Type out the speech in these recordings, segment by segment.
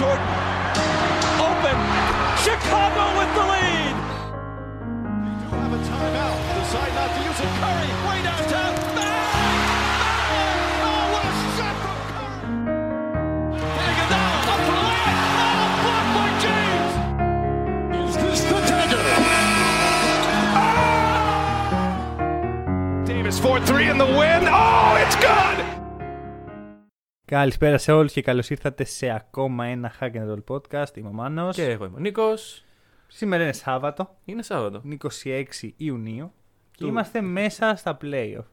Jordan. Open. Chicago with the lead. They do have a timeout. Decide not to use it. Curry, way downtown. Oh, what a Curry! Oh, blocked by James. Is this dagger? Ah! Davis 4-3 in the win. Oh, it's good. Καλησπέρα σε όλους και καλώς ήρθατε σε ακόμα ένα Hack and Roll podcast. Είμαι ο Μάνος. Και εγώ είμαι ο Νίκος. Σήμερα είναι Σάββατο, Είναι Σάββατο. είναι 26 Ιουνίου και Του- είμαστε μέσα στα playoff.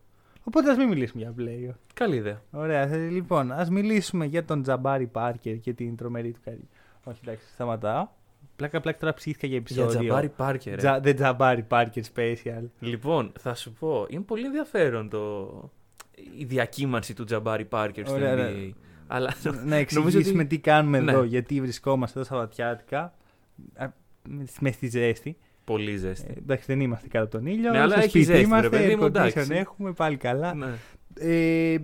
Οπότε ας μην μιλήσουμε για playoff. Καλή ιδέα. Ωραία, ε, λοιπόν, ας μιλήσουμε για τον Τζαμπάρι Πάρκερ και την τρομερή του καριέρα. Όχι, εντάξει, σταματάω. Πλάκα πλάκα τώρα ψήθηκα για Για επεισόδιο. Τζαμπάρι Πάρκερ. ε. Τζα- The Τζαμπάρι Πάρκερ Special. Λοιπόν, θα σου πω, είναι πολύ ενδιαφέρον το... η διακύμανση του Τζαμπάρι Πάρκερ στο Ωραία, NBA. ωραία. Αλλά να εξηγήσουμε νομίζω ότι- τι κάνουμε Ναι. εδώ, γιατί βρισκόμαστε εδώ Σαββατιάτικα. α, Με στη ζέστη. πολύ Ε, ζέστη. εντάξει, δεν είμαστε κάτω από τον ήλιο. Ναι, αλλά στο έχει σπίτι ζέστη, ρε είμαστε, παιδί μου, air εντάξει. condition έχουμε, πάλι καλά. Ναι. Ε,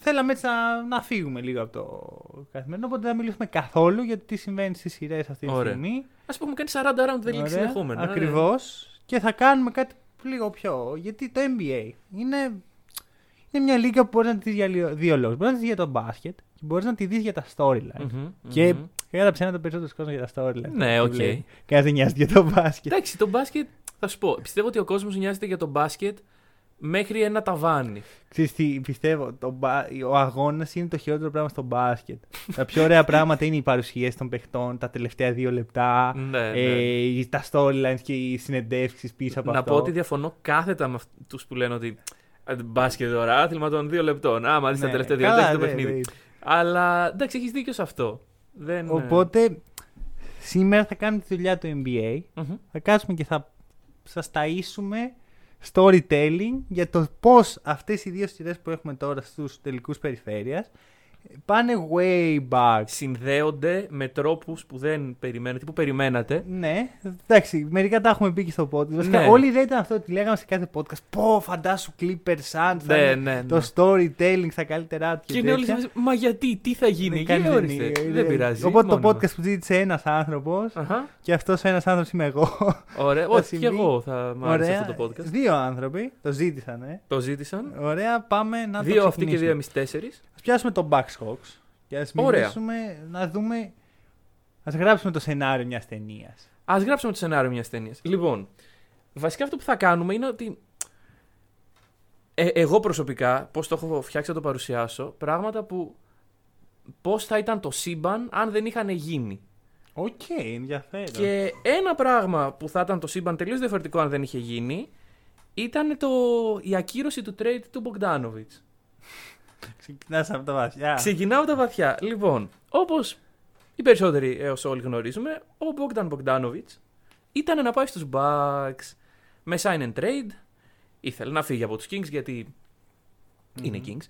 θέλαμε έτσι να, να φύγουμε λίγο από το καθημερινό, οπότε δεν θα μιλήσουμε καθόλου για το τι συμβαίνει στις σειρές αυτή τη Ωραία. στιγμή. Α πούμε, κάνει 40 round the league συνεχόμενα. ναι. Ακριβώς. Και θα κάνουμε κάτι λίγο πιο. Γιατί το NBA είναι, είναι μια λίγκα που μπορείς να τη δεις για λιο- δύο λόγους. Μπορείς να τη δεις για το μπάσκετ και μπορείς να τη δεις για τα storyline. Μμμ, Και μμμ. κακά τα ψέματα περισσότερο κόσμο για τα storyline. Ναι, οκ. Κανένας δεν νοιάζεται για το μπάσκετ. Εντάξει, το μπάσκετ, θα σου πω, πιστεύω ότι ο κόσμος νοιάζεται για το μπάσκετ μέχρι ένα ταβάνι. Ξέρεις τι, πιστεύω, το μπα... ο αγώνας είναι το χειρότερο πράγμα στο μπάσκετ. τα πιο ωραία πράγματα είναι οι παρουσίες των παιχτών τα τελευταία δύο λεπτά. Ναι, ναι. ε, τα storylines και οι συνεντεύξεις πίσω από να αυτό. πω ότι διαφωνώ κάθετα με αυτού που λένε ότι «Ε, μπάσκετ τώρα, άθλημα των δύο λεπτών. Άμα δει τα Ναι, τελευταία δύο καλά, λεπτά, έχει το ναι, παιχνίδι. ναι. Αλλά εντάξει, έχεις δίκιο σε αυτό. Δεν... Οπότε σήμερα θα κάνουμε τη δουλειά του NBA. Μμμ. Θα κάτσουμε και θα σας ταΐσουμε storytelling για το πώς αυτές οι δύο σειρές που έχουμε τώρα στους τελικούς περιφέρειας πάνε way back. Συνδέονται με τρόπους που δεν περιμένετε, που περιμένατε. Ναι, εντάξει, μερικά τα έχουμε πει και στο podcast. Βασικά, Ναι. όλη η ιδέα ήταν αυτό ότι λέγαμε σε κάθε podcast. Πω, φαντάσου Clippers Suns. θα Ναι, είναι ναι, ναι. Το storytelling στα καλύτερά του. Και είναι όλοι σε φάση, Μα γιατί, τι θα γίνει, Ναι, για κανείς δεν ορίστε. είναι. Δεν πειράζει. Οπότε το μόνοι podcast που ζήτησε ένας άνθρωπος μας. Αχα. και αυτός ο ένας άνθρωπος είμαι εγώ. Ωραία, Θα όχι, συμβεί. και εγώ θα μ' άρεσε Ωραία. αυτό το podcast. Δύο άνθρωποι το ζήτησαν, ε. Το ζήτησαν. Ωραία, πάμε να Δύο το αυτοί και δύο ξεκινήσουμε. εμείς τέσσερις. Ας πιάσουμε τον Bucks Hawks και ας Ωραία. μιλήσουμε, να δούμε, ας γράψουμε το σενάριο μιας ταινίας. Ας γράψουμε το σενάριο μιας ταινίας. Λοιπόν, βασικά αυτό που θα κάνουμε είναι ότι. Ε, εγώ προσωπικά, πώς το έχω φτιάξει να το παρουσιάσω, πράγματα που. Πώς θα ήταν το σύμπαν αν δεν είχαν γίνει. Οκ, ενδιαφέρον. Και ένα πράγμα που θα ήταν το σύμπαν τελείως διαφορετικό αν δεν είχε γίνει ήταν το, η ακύρωση του trade του Bogdanovic. Ξεκινάς από τα βαθιά. Ξεκινάω από τα βαθιά. Λοιπόν, όπως οι περισσότεροι έω όλοι γνωρίζουμε, ο Bogdan Bogdanovic ήταν να πάει στους Bucks με sign and trade. Ήθελε να φύγει από τους Kings γιατί είναι Kings.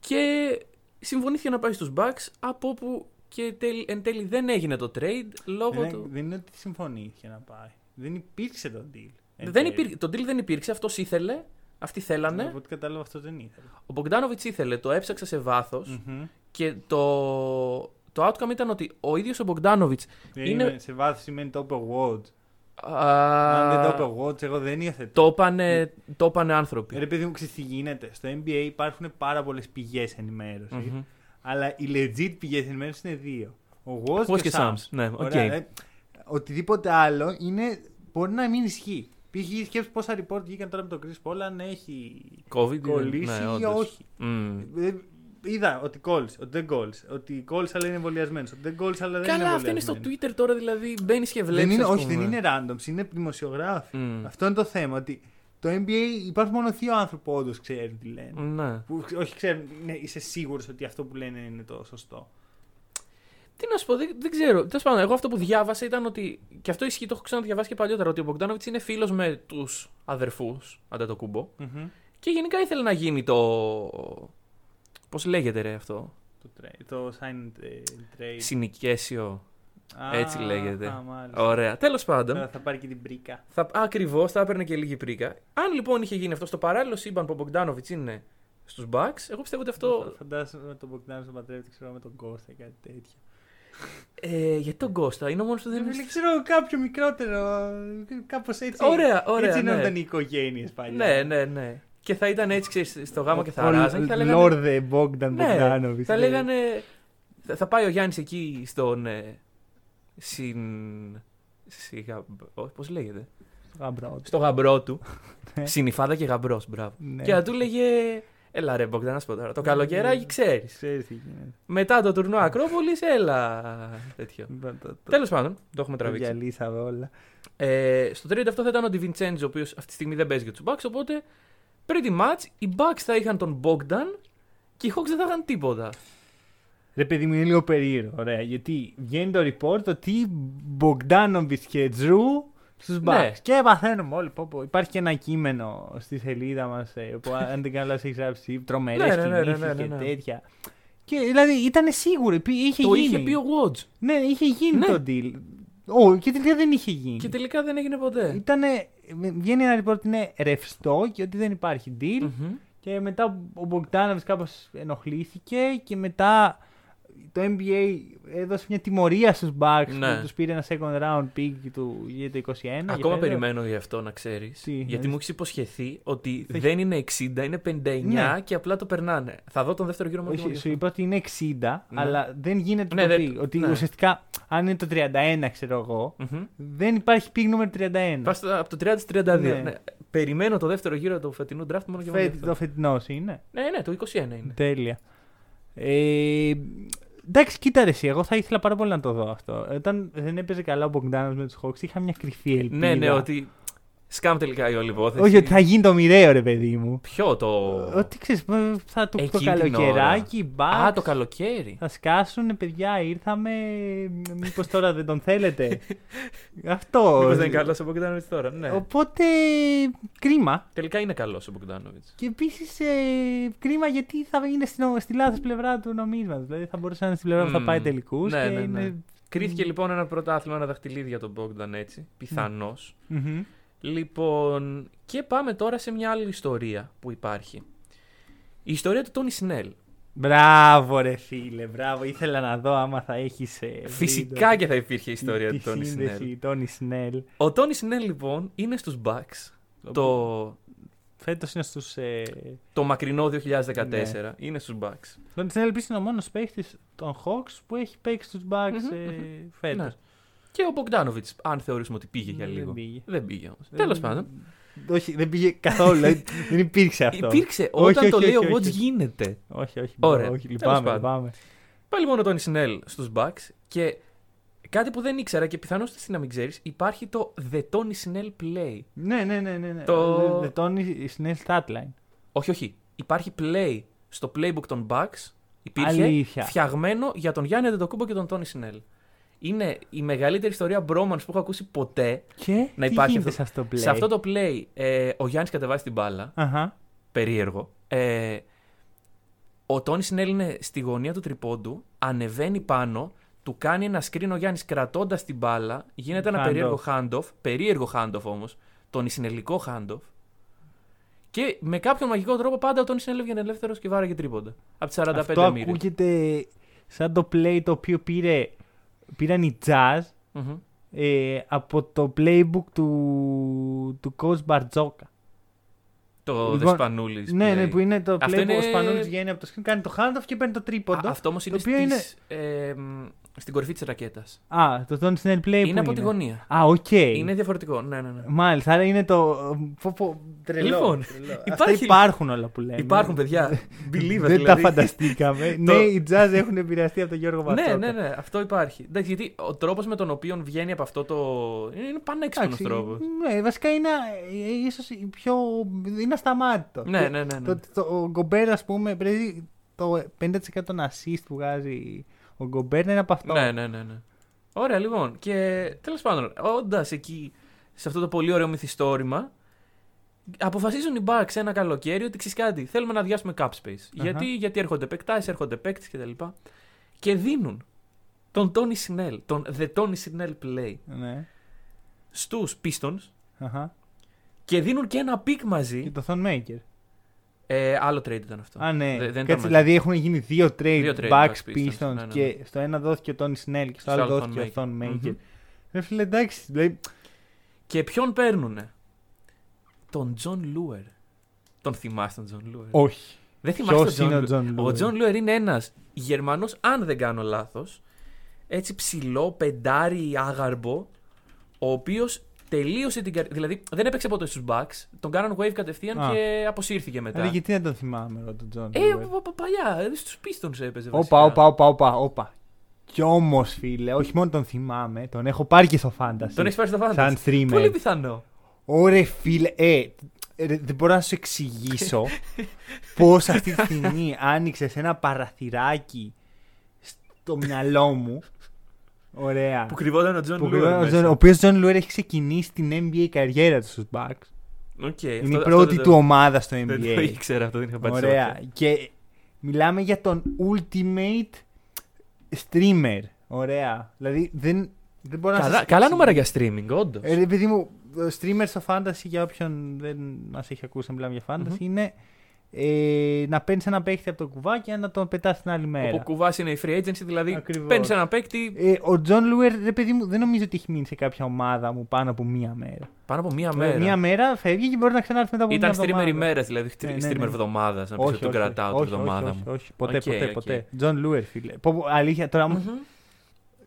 Και συμφωνήθηκε να πάει στους Bucks από όπου και τέλ- εν τέλει δεν έγινε το trade λόγω δεν, του. δεν είναι ότι συμφωνήθηκε να πάει. Δεν υπήρξε το deal. εν Δεν τέλει. υπήρχε, το deal δεν υπήρξε, αυτός ήθελε. Αυτοί θέλανε. Από ό,τι κατάλαβα αυτό δεν ήθελε. Ο Bogdanovic ήθελε, το έψαξα σε βάθος Μμμ. και το, το outcome ήταν ότι ο ίδιος ο Bogdanovic Δεν είναι. είναι... Σε βάθος σημαίνει το είπε ο Woj. Α, Αν δεν το είπε ο Woj, εγώ δεν υιοθετώ. το είπανε, το είπανε άνθρωποι. Ρε παιδί μου, ξέρεις τι γίνεται. Στο NBA υπάρχουν πάρα πολλές πηγές ενημέρωσης. Μμμ. Αλλά οι legit πηγές ενημέρωσης είναι δύο. Ο Woj Woj και, και ο Shams. Shams, ναι, οκ. Ωραία, ε, οτιδήποτε άλλο είναι, μπορεί να μην ισχύει. Π.χ. σκέψου πόσα report βγήκαν τώρα με τον Chris Paul αν έχει COVID, κολλήσει ναι, ή όντως. όχι. Μμ. Ε, Είδα ότι κόλλησε, ότι δεν κόλλησε. Ότι κόλλησε αλλά είναι εμβολιασμένος. Ότι δεν κόλλησε αλλά δεν είναι Καλά, αυτό είναι στο εμβολιασμένος. Twitter τώρα, δηλαδή μπαίνεις και βλέπεις. Δεν είναι, όχι, δεν είναι randoms, είναι δημοσιογράφοι. Μμ. Αυτό είναι το θέμα. Ότι το NBA υπάρχουν μόνο δύο άνθρωποι που όντως ξέρουν τι λένε. Ναι. Που, όχι ξέρουν, είναι, είσαι σίγουρος ότι αυτό που λένε είναι το σωστό. Τι να σου πω, δεν, δεν ξέρω. Τέλος πάντων, εγώ αυτό που διάβασα ήταν ότι. Και αυτό ισχύει, το έχω ξαναδιαβάσει και παλιότερα. Ότι ο Μπογκδάνοβιτ είναι φίλος με τους αδερφούς, αντί το κουμπό. Και γενικά ήθελε να γίνει το. Πώς λέγεται ρε αυτό; Το, trade, το sign ε, trade. Συνοικέσιο. Α, έτσι λέγεται. α, μάλιστα. Ωραία. Τέλος πάντων. Τώρα θα πάρει και την πρίκα. Θα, Ακριβώς, θα έπαιρνε και λίγη πρίκα. Αν λοιπόν είχε γίνει αυτό στο παράλληλο σύμπαν που ο Μπογκδάνοβιτ είναι στους Bucks, εγώ πιστεύω ότι αυτό. Φαντάζομαι με τον Μπογκδάνο τον παντρεύεται ξέρω, με τον Κώστα ή κάτι τέτοιο. Ε, γιατί τον Κώστα, είναι ο μόνος που δεν είναι. Δεν ξέρω κάποιο μικρότερο. Κάπως έτσι. Ωραία, ωραία, Έτσι ναι. ήταν οι οικογένειες παλιά. Ναι, ναι, ναι. Και θα ήταν έτσι, ξέρεις, στο γάμο και θα Ο ράζαν και θα λέγανε. Λόρδε Μπόγκταν Ναι, Μπογκδάνοβιτ. θα λέγανε. Θα, θα πάει ο Γιάννης εκεί στον. Ε, συν. Σιγα, πώς λέγεται; Στο γαμπρό του. Ναι. Συνυφάδα και γαμπρός, μπράβο. Ναι. Και να του λέγε. Έλα ρε Μπόγκταν, να σου πω τώρα. Το καλοκαιράκι ξέρεις. Ξέρεις τι γίνεται. Μετά το τουρνουά Ακρόπολης, έλα. Τέτοιο. Το- το- το- Τέλος πάντων, το έχουμε Το τραβήξει. διαλύσαμε όλα. Ε, στο trade αυτό θα ήταν ο Ντιβιντσέντζο, ο οποίος αυτή τη στιγμή δεν παίζει για τους Bucks. Οπότε, pretty much, οι Bucks θα είχαν τον Bogdan και οι Hawks δεν θα είχαν τίποτα. Ρε παιδί μου είναι λίγο περίεργο, ωραία. Γιατί βγαίνει το report ότι Μπογκδάνοβιτ και Τζρου στους Bucks. Ναι. Και μαθαίνουμε όλοι. Πω, πω. Υπάρχει και ένα κείμενο στη σελίδα μας που αν δεν κάνω λάθο έχει γράψει τρομερές Ναι, ναι, ναι, ναι, κινήσεις ναι, ναι, και ναι. τέτοια. Και δηλαδή ήταν σίγουρο, υπή- είχε το γίνει. είχε πει ο Wodge. Ναι, είχε γίνει Ναι. το deal. Ω, και τελικά δεν είχε γίνει. Και τελικά δεν έγινε ποτέ. Ήτανε, βγαίνει ένα report ότι είναι ρευστό και ότι δεν υπάρχει deal. Μμμ. Και μετά ο Μπογκδάνοβιτς κάπως ενοχλήθηκε και μετά το NBA έδωσε μια τιμωρία στους Bucks Ναι. που τους πήρε ένα second round pick του για το 21. για Ακόμα φέτος. περιμένω γι' αυτό να ξέρεις. Τι, Γιατί δηλαδή; μου έχεις υποσχεθεί ότι Θα δεν είναι 60, είναι 59 Ναι. και απλά το περνάνε. Θα δω τον δεύτερο γύρο μόνο Όχι, μόνο σου γι' είπα ότι είναι 60, Ναι. αλλά δεν γίνεται Ναι, το δεν- pick. Ότι ναι. ουσιαστικά, αν είναι το 31, ξέρω εγώ, αυτό. Μμμ. δεν υπάρχει pick νούμερο 31. Πας στο- από το 30 στο 32. Ναι. Ναι. Περιμένω το δεύτερο γύρο του φετινού draft μόνο και μόνο. γι' Φε- αυτό. το φετινός είναι. Ναι, ναι, το 21 είναι. Τέλεια. Ε, εντάξει, κοίτα ρε, εσύ, εγώ θα ήθελα πάρα πολύ να το δω αυτό. Όταν δεν έπαιζε καλά ο Μπογκδάνο με τους Hawks, είχα μια κρυφή ελπίδα. Ναι, ναι, ότι. Σκάμ τελικά η όλη υπόθεση. Όχι, ότι θα γίνει το μοιραίο, ρε παιδί μου. Ποιο το. Ότι ξέρεις, θα του το Εκείνη την καλοκαιράκι, ώρα. μπα. Α, το καλοκαίρι. Θα σκάσουν, παιδιά, ήρθαμε. Μήπως τώρα δεν τον θέλετε. Αυτό. Μήπως δεν είναι καλός ο Μπογκδάνοβιτς τώρα. Ναι. Οπότε κρίμα. Τελικά είναι καλός ο Μπογκδάνοβιτς. Και επίσης κρίμα γιατί θα είναι στην, στη λάθος πλευρά του νομίσματος. Δηλαδή θα μπορούσε να είναι στην πλευρά που θα Μμμ. πάει τελικούς. Ναι, και ναι, ναι. είναι... Κρίθηκε λοιπόν ένα πρωτάθλημα, ένα δαχτυλίδι για τον Μπόγκταν έτσι. Πιθανώ. Μμμ. Λοιπόν, και πάμε τώρα σε μια άλλη ιστορία που υπάρχει. Η ιστορία του Τόνι Σνέλ. Μπράβο, ρε φίλε, μπράβο. Ήθελα να δω άμα θα έχεις. Φυσικά και θα υπήρχε η ιστορία τη του Τόνι Σνέλ. σύνδεση Τόνι Σνέλ. Ο Τόνι Σνέλ λοιπόν είναι στους Bucks. Το, Φέτος είναι στους. Ε... το μακρινό 2014 Ναι. είναι στους Bucks. Τόνι Σνέλ επίσης είναι ο μόνος παίχτη των Hawks που έχει παίξει στους Bucks Μμμ, ε, μμμ. φέτος. Ναι. Και ο Μπογκδάνοβιτς, αν θεωρήσουμε ότι πήγε για Δεν λίγο. πήγε. Δεν πήγε όμως. Δεν- Τέλος πάντων. Όχι, δεν πήγε καθόλου. δηλαδή, δεν υπήρξε αυτό. Υπήρξε. Όχι, Όταν το όχι, λέει ο όχι, Watch όχι. γίνεται; Όχι, όχι. Ωραία. όχι Τέλος λυπάμαι, πάντων. λυπάμαι. Πάει λοιπόν ο Τόνι Σνέλ στους Bucks και κάτι που δεν ήξερα και πιθανώς εσύ να μην ξέρεις, υπάρχει το The Tony Snell Play. Ναι, ναι, ναι. ναι, ναι. Το- The Tony Snell Statline. Όχι, όχι. Υπάρχει play στο playbook των Bucks. Υπήρχε Αλήθεια. φτιαγμένο για τον Γιάννη Αντετοκούμπο και τον Τόνι Σνέλ. Είναι η μεγαλύτερη ιστορία bromance που έχω ακούσει ποτέ. Και Να τι υπάρχει γίνεται αυτό- σε αυτό το play. Σε αυτό το play, ε, ο Γιάννης κατεβάζει την μπάλα. Αχα. Περίεργο. Ε, ο Τόνι Σνέλ είναι στη γωνία του τριπώντου, ανεβαίνει πάνω, του κάνει ένα screen ο Γιάννης κρατώντας την μπάλα, γίνεται ένα Handoff. περίεργο handoff, περίεργο handoff όμως, τον Ισινελικό handoff. Και με κάποιον μαγικό τρόπο πάντα ο Τόνι Σνέλ έβγαινε ελεύθερος και βάραγε τρίποντα. Από τις 45 Αυτό μοίρες. ακούγεται σαν το play το οποίο πήρε, πήραν οι Jazz Μμμ. ε, από το playbook του, του coach Μπαρτζόκα. Το Λοιπόν, ο Σπανούλης. Ναι, ναι, που είναι το Αυτό playbook είναι- ο Σπανούλης βγαίνει από το screen, κάνει το handoff και παίρνει το τρίποντο. Αυτό όμως είναι, οποίο είναι- στις, ε, μ, στην κορυφή της ρακέτας. Α, το Tony Snell play Είναι που από τη γωνία. Α, οκ. Είναι διαφορετικό. Ναι, ναι, ναι. Μάλιστα, άρα είναι το. Πω, πω, τρελό. Λοιπόν, τρελό. Αυτά υπάρχει- υπάρχουν όλα που λέμε. Υπάρχουν παιδιά. Believe it, Δεν τα δηλαδή. φανταστήκαμε. ναι, οι Jazz έχουν επηρεαστεί από τον Γιώργο Ναι, Μπαρτζώκα. ναι, ναι, αυτό υπάρχει. Εντάξει, γιατί ο τρόπος με τον οποίο βγαίνει από αυτό το. είναι πανέξυπνος Εντάξει, τρόπος. Ναι, βασικά είναι ε, ίσως η πιο. είναι ασταμάτητο. Ναι, Το- ναι, ναι. ναι. Το, το, ο Γκομπέρ, ας πούμε, πρέπει το 50% των assist που βγάζει ο Γκομπέρ είναι από αυτό. Ναι, ναι, ναι, ναι. Ωραία, λοιπόν. Και τέλος πάντων, όντας εκεί σε αυτό το πολύ ωραίο μυθιστόρημα, αποφασίζουν οι Bucks ένα καλοκαίρι ότι ξέρεις κάτι, θέλουμε να αδειάσουμε cap space. Γιατί, γιατί έρχονται παικτάσει, έρχονται παίκτες κτλ. Και δίνουν τον Tony Snell, τον The Tony Snell Play Ναι. στους Pistons Αχα. και δίνουν και ένα pick μαζί. Και το Thon Maker. Ε, άλλο trade ήταν αυτό. Α, ναι. Δεν- δεν ήταν Κάτσε, μαζί. δηλαδή έχουν γίνει δύο trade, Δύο trade, Bucks Bucks Pistons, Pistons ναι, ναι, ναι. και στο ένα δόθηκε ο Τόνι Σνέλ και στο Στο άλλο άλλο δόθηκε ο Thon Θον Maker. Μέικερ. Μμμ. Ρε φίλε, εντάξει. Δηλαδή, Και ποιον παίρνουνε; Τον Τζον Λούερ. Τον θυμάστε τον Τζον Λούερ; όχι. Δεν θυμάστε Ποιος τον είναι ο Τζον John Λούερ; Ο Lewis? Τζον Λούερ είναι ένας Γερμανός, αν δεν κάνω λάθος. Έτσι ψηλό, πεντάρι, άγαρμπο. Ο οποίος τελείωσε την καριέρα. Δηλαδή δεν έπαιξε ποτέ στους Bucks. Τον κάναν waive κατευθείαν Α. και αποσύρθηκε μετά. Δηλαδή, γιατί δεν τον θυμάμαι εγώ τον Τζον. Ε, Λούερ. πα- πα- παλιά, στους Pistons έπαιζε. Όπα, βασικά. όπα, όπα, όπα, όπα. Κι όμως, φίλε, όχι μόνο τον θυμάμαι, τον έχω πάρει και στο Fantasy. Τον έχεις πάρει στο Fantasy. Σαν streamer. Πολύ πιθανό. Ωρε φίλε, ε, ρε, δεν μπορώ να σου εξηγήσω πώς αυτή τη στιγμή άνοιξε ένα παραθυράκι στο μυαλό μου. Ωραία. Που κρυβόταν ο Τζον Που Λούερ. κρυβόταν ο μέσα. Τζον- Ο οποίος Τζον Λούερ έχει ξεκινήσει την NBA καριέρα του στους Bucks. Οκ, Είναι αυτό- η αυτό πρώτη δεν του το- ομάδα στο Δεν το NBA. ήξερα αυτό, δεν είχα πάρει Ωραία. Και μιλάμε για τον ultimate streamer. Ωραία. Δηλαδή δεν, δεν μπορώ να Καλά, σας καλά εξηγήσω. νούμερα για streaming, όντως. Ε, ρε παιδί μου, ο streamer στο fantasy, για όποιον δεν μας έχει ακούσει να μιλάμε για fantasy, Μμμ. είναι ε, να παίρνεις ένα παίχτη από το κουβάκι και να τον πετάς την άλλη μέρα. Όπου κουβάς είναι η free agency, δηλαδή Ακριβώς. παίρνεις ένα παίκτη Ε, ο Τζον Λούερ, ρε παιδί μου, δεν νομίζω ότι έχει μείνει σε κάποια ομάδα μου πάνω από μία μέρα. πάνω από μία Ε, μέρα. Μία μέρα φεύγει και μπορεί να ξανάρθει μετά από Ήταν μία streamer εβδομάδα. ημέρα, δηλαδή Ναι, ναι, streamer ναι. εβδομάδας. Να πεις Όχι, ότι τον όχι, κρατάω όχι, την όχι, εβδομάδα όχι, μου. όχι, ποτέ, Οκ, ποτέ, οκ. ποτέ. Τζον Λούερ, φίλε. Πω, πω, αλήθεια, τώρα μου Μμμ.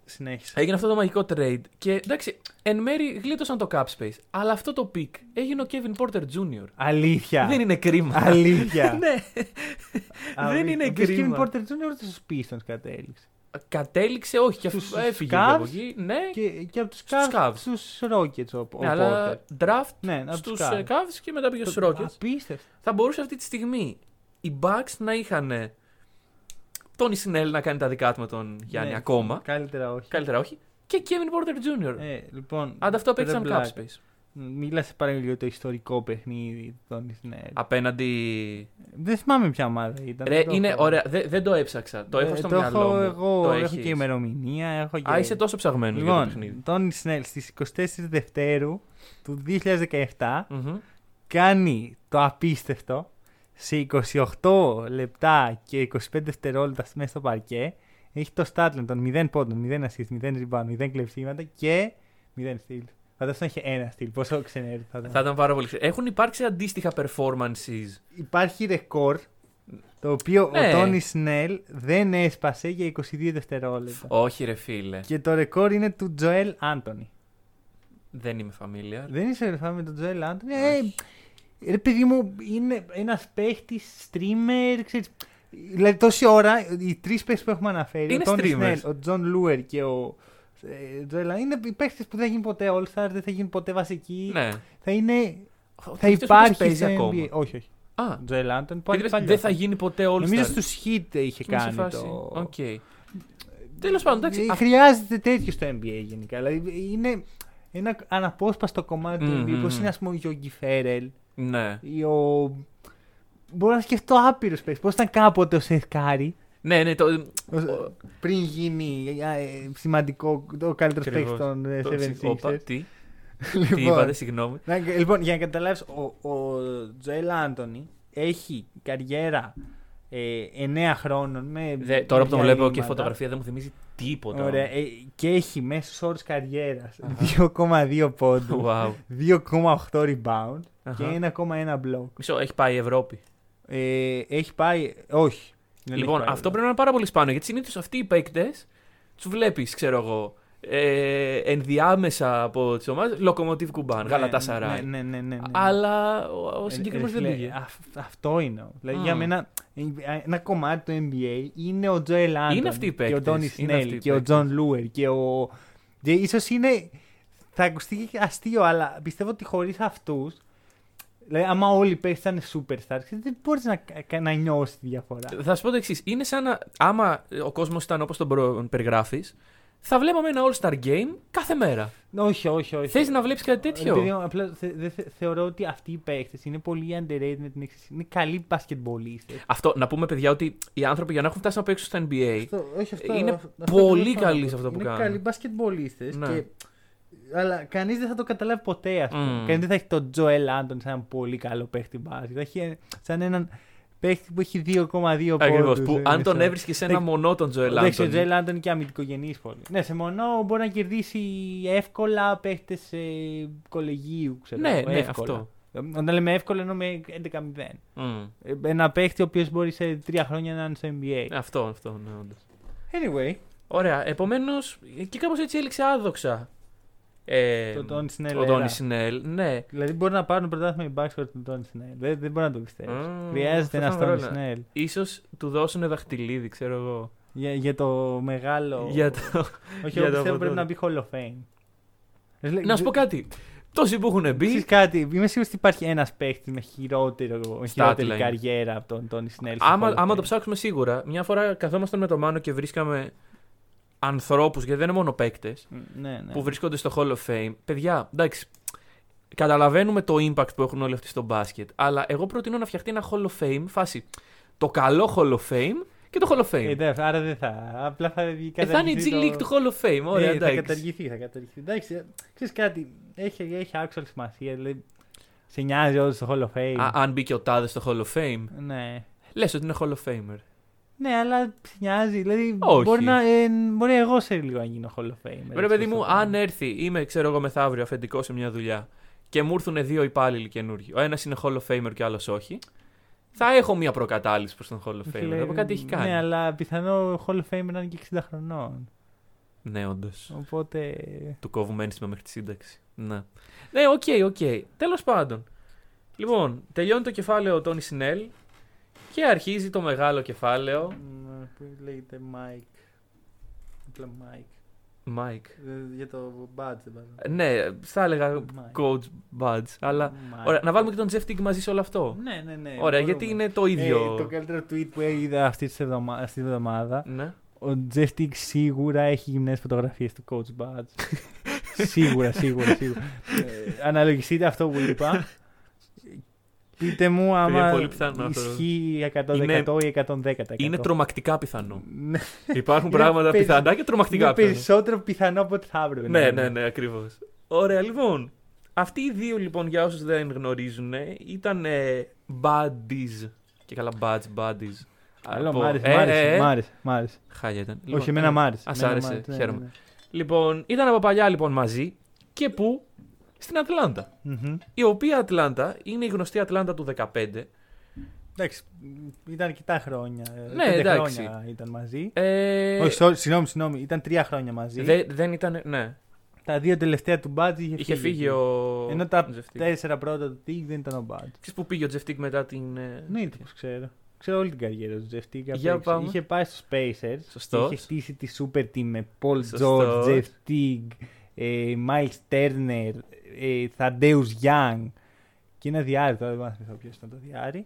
Συνέχισε. Έγινε αυτό το μαγικό trade. Και εντάξει, εν μέρη γλίτωσαν το cap space. Αλλά αυτό το pick έγινε ο Kevin Porter Jr. Αλήθεια. Δεν είναι κρίμα. Αλήθεια. ναι. Δεν είναι κρίμα. Ο Kevin Porter Jr. στους Pistons κατέληξε. Κατέληξε, όχι, και Στους αφού έφυγε Cavs και από εκεί. Ναι, Και, και από τους Στους Cavs Cavs. στους Rockets ο, ο ναι, αλλά Porter. draft Ναι, από στους τους ε, Cavs. Cavs και μετά πήγε στους Το- Rockets. Απίστευτο. Θα μπορούσε αυτή τη στιγμή οι Bucks να είχαν τον Σινέλ να κάνει τα δικά του με τον Γιάννη Ναι, ακόμα. Καλύτερα όχι. Καλύτερα όχι. Και Kevin Porter Jr. Ε, λοιπόν, Ανταυτό παίξαν Red cap Black. space. Μίλασε πάρα για το ιστορικό παιχνίδι των Ισραήλ. Απέναντι. Δεν θυμάμαι ποια ομάδα ήταν. Ρε, δεν το είναι έχω. ωραία. Δεν, δεν το έψαξα. Το έχω Ε, στο το μυαλό έχω μου. εγώ, το έχω έχεις. και ημερομηνία. Έχω και... Α, είσαι τόσο ψαγμένος για το Λοιπόν, παιχνίδι. Τόνι Σνέλ στις 24 Δευτέρου του 2017 Μμμ. κάνει το απίστευτο σε 28 λεπτά και 25 δευτερόλεπτα μέσα στο παρκέ. Έχει το Statland των 0 πόντων, 0 assist, 0 rebound, 0 κλεψίματα και 0 steal. Φαντάζομαι να έχει ένα steal. Πόσο ξενέρι θα ήταν. Θα ήταν πάρα πολύ. Έχουν υπάρξει αντίστοιχα performances. Υπάρχει ρεκόρ το οποίο Ναι. ο Τόνι Σνέλ δεν έσπασε για 22 δευτερόλεπτα. Όχι, ρε φίλε. Και το ρεκόρ είναι του Τζοέλ Άντονι. Δεν είμαι familiar. Δεν είσαι ρεφά με τον Τζοέλ Άντονι. Ε, ρε παιδί μου, είναι ένας παίχτης, streamer, ξέρεις, Δηλαδή τόση ώρα, οι τρεις παίχτες που έχουμε αναφέρει, Είναι ο Τόνι streamers. Σνέλ, ο Τζον Λούερ και ο ε, Τζοέλ Άντονι, είναι οι παίχτες που δεν θα γίνουν ποτέ All-Star, δεν θα γίνουν ποτέ βασικοί. Ναι. Θα είναι. Ο Θα τελευταίος υπάρχει παίζει στο ακόμα. NBA. Όχι, όχι. Α, Ο Τζοέλ Άντονι γιατί πάει είπες, δεν θα γίνει ποτέ all Νομίζω στους Heat είχε Και είμαι σε κάνει φάση, το... Οκ. Τέλος πάντων, εντάξει. Ε, αυ- Χρειάζεται τέτοιο στο NBA γενικά. Δηλαδή είναι ένα αναπόσπαστο κομμάτι του Μμμ, NBA. μμμ. Πώς είναι, ας πούμε, ο Γιόγκι Φέρελ Ναι. ή ο. Μπορώ να σκεφτώ άπειρους παίχτες. Πώς ήταν κάποτε ο Σεθ Κάρι, Ναι, ναι, το. ο- πριν γίνει ε, σημαντικό, ο καλύτερος παίχτη Ακριβώς. των ε, το- 76ers. Όπα, Τι, τι Λοιπόν, είπατε, συγγνώμη. να- λοιπόν, για να καταλάβεις, ο, ο Τζοέλ Άντωνη έχει καριέρα ε, 9 χρόνων. Με Δε- τώρα που τον βλέπω και διαλύματα. φωτογραφία δεν μου θυμίζει τίποτα. Ωραία, ε, και έχει μέσου όρους καριέρας 2,2 πόντους, Wow. 2,8 rebound και Αχα. 1,1 block. Μισό, έχει πάει η Ευρώπη. Ε, έχει πάει. Όχι. Δεν λοιπόν, έχει πάει αυτό εδώ. πρέπει να είναι πάρα πολύ σπάνιο γιατί συνήθως αυτοί οι παίκτες τους βλέπεις, ξέρω εγώ, ε, ενδιάμεσα από τις ομάδες. Λοκομοτίβ Κουμπάν, Ναι, Γαλατά ναι, Σαράι. Ναι, ναι, ναι, ναι. Αλλά ο, ο Ε, συγκεκριμένος ε, δεν φίλε, πήγε. αυ- αυτό είναι. Δηλαδή, Μμ. για μένα ε, ένα κομμάτι του NBA είναι ο Τζοέλ Άντονι. αυτοί οι Και ο παίκτες, Τόνι είναι αυτοί Σνέλ οι και ο παίκτες. Τζον Λούερ και ο. Και ίσως είναι. Θα ακουστεί και αστείο, αλλά πιστεύω ότι χωρίς αυτούς. Δηλαδή, άμα όλοι παίξαν superstars, δεν μπορείς να, κα- να νιώσεις τη διαφορά. Θα σου πω το εξής. Είναι σαν να. Άμα ο κόσμος ήταν όπως τον περιγράφει, θα βλέπαμε ένα All-Star Game κάθε μέρα. όχι, όχι, όχι. Θες να βλέπεις κάτι Επειδή, τέτοιο. απλά θε- δε- θε- θεωρώ ότι αυτοί οι παίχτε είναι πολύ underrated με την εξής. Είναι καλοί μπασκετμπολίστες. Αυτό, να πούμε παιδιά ότι οι άνθρωποι για να έχουν φτάσει να παίξουν στο NBA. Αυτό, όχι αυτό, Είναι αυτό πολύ ακριβώς καλοί το σε αυτό που είναι κάνουν. καλοί μπασκετμπολίστες. Ναι. Και... Αλλά κανείς δεν θα το καταλάβει ποτέ, ας πούμε. Μμ. Κανείς δεν θα έχει τον Τζοέλ Άντων σαν έναν πολύ καλό παίχτη μπάσκετ. Θα έχει ε, σαν έναν παίχτη που έχει 2,2 Ακριβώς. πόντους. Που δεν αν τον ξέρω. έβρισκε σε ένα Εντάξει, μονό τον Τζοελ Εντάξει, ο Άντωνη. Τζοέλ Άντων είναι και αμυντικογενή πολύ. Ναι, σε μονό μπορεί να κερδίσει εύκολα παίχτες ε, κολεγίου, ξέρω Ναι, εγώ, ναι, εύκολα. αυτό. Ε, Όταν λέμε εύκολα εννοούμε 11-0. Μμ. Ε, Ένα παίχτη ο οποίος μπορεί σε τρία χρόνια να είναι στο NBA. Αυτό, αυτό, ναι, όντως. Anyway, Ωραία. Επομένως, και κάπως έτσι έληξε άδοξα. Ε, Το Τόνι Σνέλ Ο era. Τόνι Σνέλ, ναι. δηλαδή μπορεί να πάρουν πρωτάθλημα οι Bucks χωρίς τον Τόνι Σνέλ. Δεν, δεν μπορεί να το πιστεύεις. Α, Χρειάζεται αυτό ένας θα Τόνι βρω, ναι. Σνέλ. Ίσως του δώσουν δαχτυλίδι, ξέρω εγώ. Για, για το μεγάλο. Για το... Όχι, για εγώ το πιστεύω από πρέπει τότε. να μπει Hall of Fame. Ε, λέ- Να σου πω κάτι. Τόσοι που έχουν Ξέρεις μπει. κάτι, είμαι σίγουρος ότι υπάρχει ένας παίχτης με, χειρότερο, με χειρότερη line. καριέρα από τον Τόνι Σνέλ. στο Άμα, Hall of άμα Fame. το ψάξουμε σίγουρα, μια φορά καθόμασταν με το Μάνο και βρίσκαμε ανθρώπους, γιατί δεν είναι μόνο παίκτες, Ναι, ναι. που βρίσκονται στο Hall of Fame. Παιδιά, εντάξει. Καταλαβαίνουμε το impact που έχουν όλοι αυτοί στο μπάσκετ. Αλλά εγώ προτείνω να φτιαχτεί ένα Hall of Fame φάση. Το καλό Hall of Fame και το Hall of Fame. Ε, δε, άρα δεν θα. Απλά θα βγει Ε, θα είναι η G League του Hall of Fame. Ωραία, ε, θα εντάξει. καταργηθεί, θα καταργηθεί. Εντάξει, ε, ξέρεις κάτι, έχει, έχει actual σημασία. Δηλαδή, σε νοιάζει όλος στο Hall of Fame. Α, αν μπήκε ο Τάδες στο Hall of Fame, ναι. λες ότι είναι Hall of Famer. Ναι, αλλά σε νοιάζει. Δηλαδή, Όχι. Μπορεί, να, ε, μπορεί εγώ σε λίγο να γίνω Hall of Fame. Ρε παιδί μου, αν έρθει, είμαι ξέρω εγώ μεθαύριο αφεντικό σε μια δουλειά και μου έρθουν δύο υπάλληλοι καινούργοι, ο ένας είναι Hall of Famer και ο άλλος όχι, θα έχω μια προκατάληψη προς τον Hall of Famer. Θα πω κάτι έχει κάνει. Ναι, αλλά πιθανό Hall of Fame να είναι και 60 χρονών. Ναι, όντως. Οπότε. Του κόβουμε ένσημα μέχρι τη σύνταξη. Ναι. Ναι, οκ, οκ. Τέλος πάντων. Λοιπόν, τελειώνει το κεφάλαιο Τόνι Σνέλ και αρχίζει το μεγάλο κεφάλαιο. μ, Που λέγεται Mike. Απλά Mike. Mike. Ε, Για το badge δεν πάνω. Ναι, θα έλεγα Mike. coach Bud, αλλά. Mike. Ωραία, να βάλουμε και τον Jeff Teague μαζί σε όλο αυτό. Ναι, ναι, ναι. Ωραία, μπορούμε. γιατί είναι το ίδιο. Ε, το καλύτερο tweet που είδα αυτή τη εβδομα- αυτή τη εβδομάδα. Ναι. Ο Jeff Tick σίγουρα έχει γυμνές φωτογραφίες του Coach Badge. σίγουρα, σίγουρα, σίγουρα. ε, αναλογιστείτε αυτό που είπα. Πείτε μου άμα πολύ πιθανό αυτό. ισχύει 100% Είναι- ή 110%. Είναι τρομακτικά πιθανό. Ναι, Υπάρχουν Είναι πράγματα περι- πιθανά και τρομακτικά είναι πιθανά. περισσότερο πιθανό από ό,τι θα έπρεπε. να Ναι, είναι. ναι, ναι, ακριβώς. Ωραία, λοιπόν. Αυτοί οι δύο, λοιπόν, για όσους δεν γνωρίζουν, ήταν ε, buddies. Και καλά, buds, buddies. Καλό, Από- μ' άρεσε, Ε, μ' άρεσε, ε, ε. μ' άρεσε, μ' άρεσε. Χάλια ήταν. Όχι, Λοιπόν, εμένα ε, μ' άρεσε. Α, σ' εμένα μ' άρεσε, άρεσε, ναι, χαίρομαι. ναι, Λοιπόν, ήταν από παλιά λοιπόν μαζί και πού; Στην Ατλάντα. ναι. Μμμ. Η οποία Ατλάντα είναι η γνωστή Ατλάντα του 15. Εντάξει, ήταν αρκετά χρόνια. ε, Ναι, πέντε εντάξει. χρόνια ήταν μαζί. Ε, Όχι, sorry, συγγνώμη, συγγνώμη, ήταν τρία χρόνια μαζί. δε- δεν ήταν. Ναι. Τα δύο τελευταία του Μπαντ είχε, Είχε φύγει ο. Ενώ τα Jeff Teague. τέσσερα πρώτα του Τίγ δεν ήταν ο Μπάτζ. Ξέρεις που πήγε ο Τζεφτίκ μετά την. ε, Ναι, είναι πως ξέρω. Ξέρω όλη την καριέρα του Jeff Tick. απ' Για έξω. πάμε. Είχε πάει στους Pacers. Σωστός. Είχε χτίσει τη super team με Paul Σωστός. George, Jeff Teague, ε, Miles Turner, ε, Thaddeus Young και ένα διάρρη. Τώρα δεν θυμάμαι ποιος ήταν το διάρρη.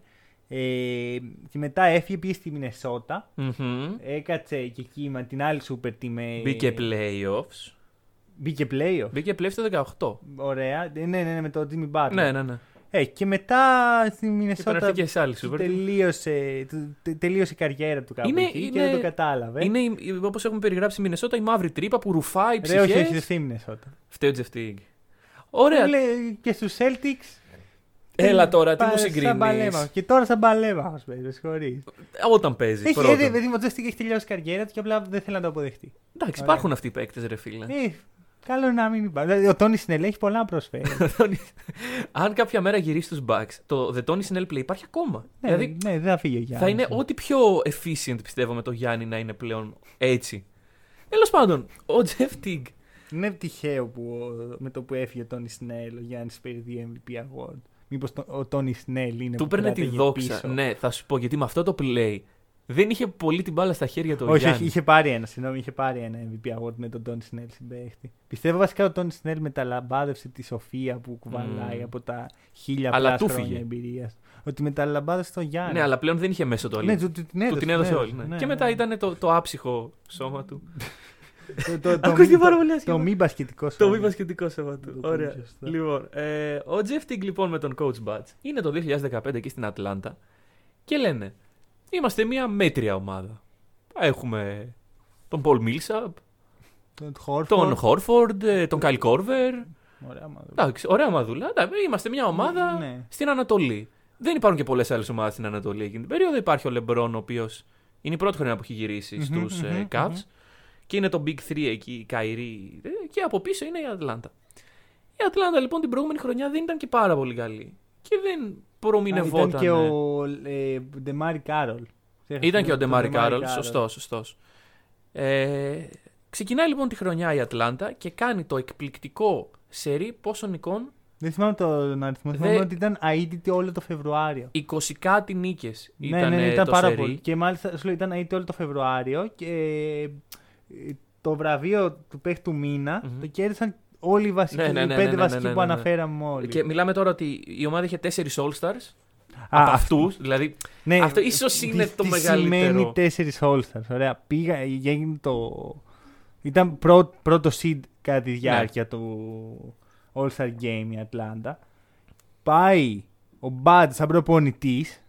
Ε, και μετά έφυγε, πήγε στη Μινεσότα. μμμ. Έκατσε και εκεί με την άλλη super team. ε, Μπήκε playoffs. Μπήκε playoff. Μπήκε playoffs το 18. Ωραία. Ε, Ναι, ναι, ναι, με το Jimmy Butler. Ναι, ναι, ναι. Ε, και μετά στη Και Μινεσότα πέρασε και σε άλλη του super. τελείωσε, του- τε- τελείωσε η καριέρα του κάπου Είναι- εκεί και είναι- δεν το κατάλαβε. Είναι όπως έχουμε περιγράψει η Μινεσότα η μαύρη τρύπα που ρουφάει Ρε, όχι, όχι, δεν ψυχές. στη Μινεσότα. Φταίει ο Τζεφ Τιγκ. Ωραία. Λέει, και στους Celtics. Έλα τώρα, τι πα- μου σαν συγκρίνεις; παλέμαχος. Και τώρα σαν παλέμαχος παίζει, συγχωρείς. Όταν παίζει. Έχει, πρώτον. ε, ρε, παιδί μου, ο Τζεφ Τιγκ έχει τελειώσει η καριέρα του και απλά δεν θέλει να το αποδεχτεί. Εντάξει, Ωραία. υπάρχουν αυτοί οι παίκτες, ρε φίλε. Ε, καλό είναι να μην υπάρχει. Δηλαδή, ο Τόνι Σνελ έχει πολλά να προσφέρει. Αν κάποια μέρα γυρίσει στους Bucks, το The Tony Snell Play υπάρχει ακόμα. ναι, δηλαδή ναι, δεν θα φύγει ο Γιάννης. θα είναι ό,τι πιο efficient πιστεύω με το Γιάννη να είναι πλέον έτσι. Τέλος πάντων, ο Jeff Teague. Είναι τυχαίο που ο- με το που έφυγε ο Τόνι Σνέλ ο Γιάννης πήρε δύο MVP award. Μήπως ο Τόνι Σνέλ είναι Του που παίρνε τη κράταγε δόξα. πίσω. Ναι, θα σου πω γιατί με αυτό το play δεν είχε πολύ την μπάλα στα χέρια του ο όχι, Γιάννης. όχι, είχε πάρει ένα, συγγνώμη, είχε πάρει ένα MVP award με τον Τόνι Σνέλ συμπαίχτη. Πιστεύω βασικά ο Τόνι Σνέλ μεταλαμπάδευσε τη σοφία που κουβαλάει Μμμ. από τα χίλια Αλλά πλάς του χρόνια εμπειρίας. Ότι μεταλαμπάδευσε τον Γιάννη. Ναι, αλλά πλέον δεν είχε μέσο το Ναι, όλο. του, του την Του έδωσε. την έδωσε ναι, όλη. ναι. ναι, και ναι. μετά ήταν το, το άψυχο σώμα του. Το- το- το Ακούστηκε μη- πάρα πολύ το- άσχημα. Το μη μπασκετικό Το σώμα. μη μπασκετικό σώμα του. Το Ωραία. πούμε σωστά. Λοιπόν, ε, ο Jeff Teague λοιπόν με τον Coach Bud είναι το 2015 εκεί στην Ατλάντα και λένε είμαστε μια μέτρια ομάδα. Έχουμε τον Paul Millsap, Τον Horford. τον Horford, ε, τον Kyle Korver. Ωραία, μα- Εντάξει, ωραία ομαδούλα. Εντάξει, Είμαστε μια ομάδα Ναι. στην Ανατολή. δεν υπάρχουν και πολλές άλλες ομάδες στην Ανατολή εκείνη την περίοδο. Υπάρχει ο Λεμπρόν, ο οποίος είναι η πρώτη χρονιά που έχει γυρίσει Μμμ, στους, ε, μμμ, Cavs. μμμ. Και είναι το Big 3 εκεί, ο Kyrie. ε, Και από πίσω είναι η Ατλάντα. Η Ατλάντα λοιπόν την προηγούμενη χρονιά δεν ήταν και πάρα πολύ καλή. Και δεν προμηνυόταν. Ήταν και ο ε, DeMarre Carroll. Ήταν και ο DeMarre DeMarre Carroll, σωστό, σωστό. Ε, ξεκινάει λοιπόν τη χρονιά η Ατλάντα και κάνει το εκπληκτικό σερί πόσων εικόν Δεν θυμάμαι τον αριθμό. Δε- Θυμάμαι ότι ήταν αήττητη όλο το Φεβρουάριο. 20 κάτι νίκες. ναι, ναι, ναι, ήταν το πάρα σερί. πολύ. Και μάλιστα σου λέω, ήταν αήττητη όλο το Φεβρουάριο και ε, το βραβείο του παίχτη του μήνα Μμμ. το κέρδισαν όλοι οι βασικοί, Ναι, ναι, ναι, οι ναι, πέντε ναι, ναι, βασικοί ναι, που ναι, ναι. αναφέραμε όλοι. Και μιλάμε τώρα ότι η ομάδα είχε 4 All-Stars. Α, από αυτούς. Δηλαδή, ναι, αυτό ίσως είναι τι- το τι μεγαλύτερο. σημαίνει τέσσερις All-Stars. Ωραία. Πήγα, έγινε το. Ήταν πρω- πρώτο seed κατά Ναι. τη διάρκεια του All-Star Game η Ατλάντα. Πάει ο Bud σαν προπονητής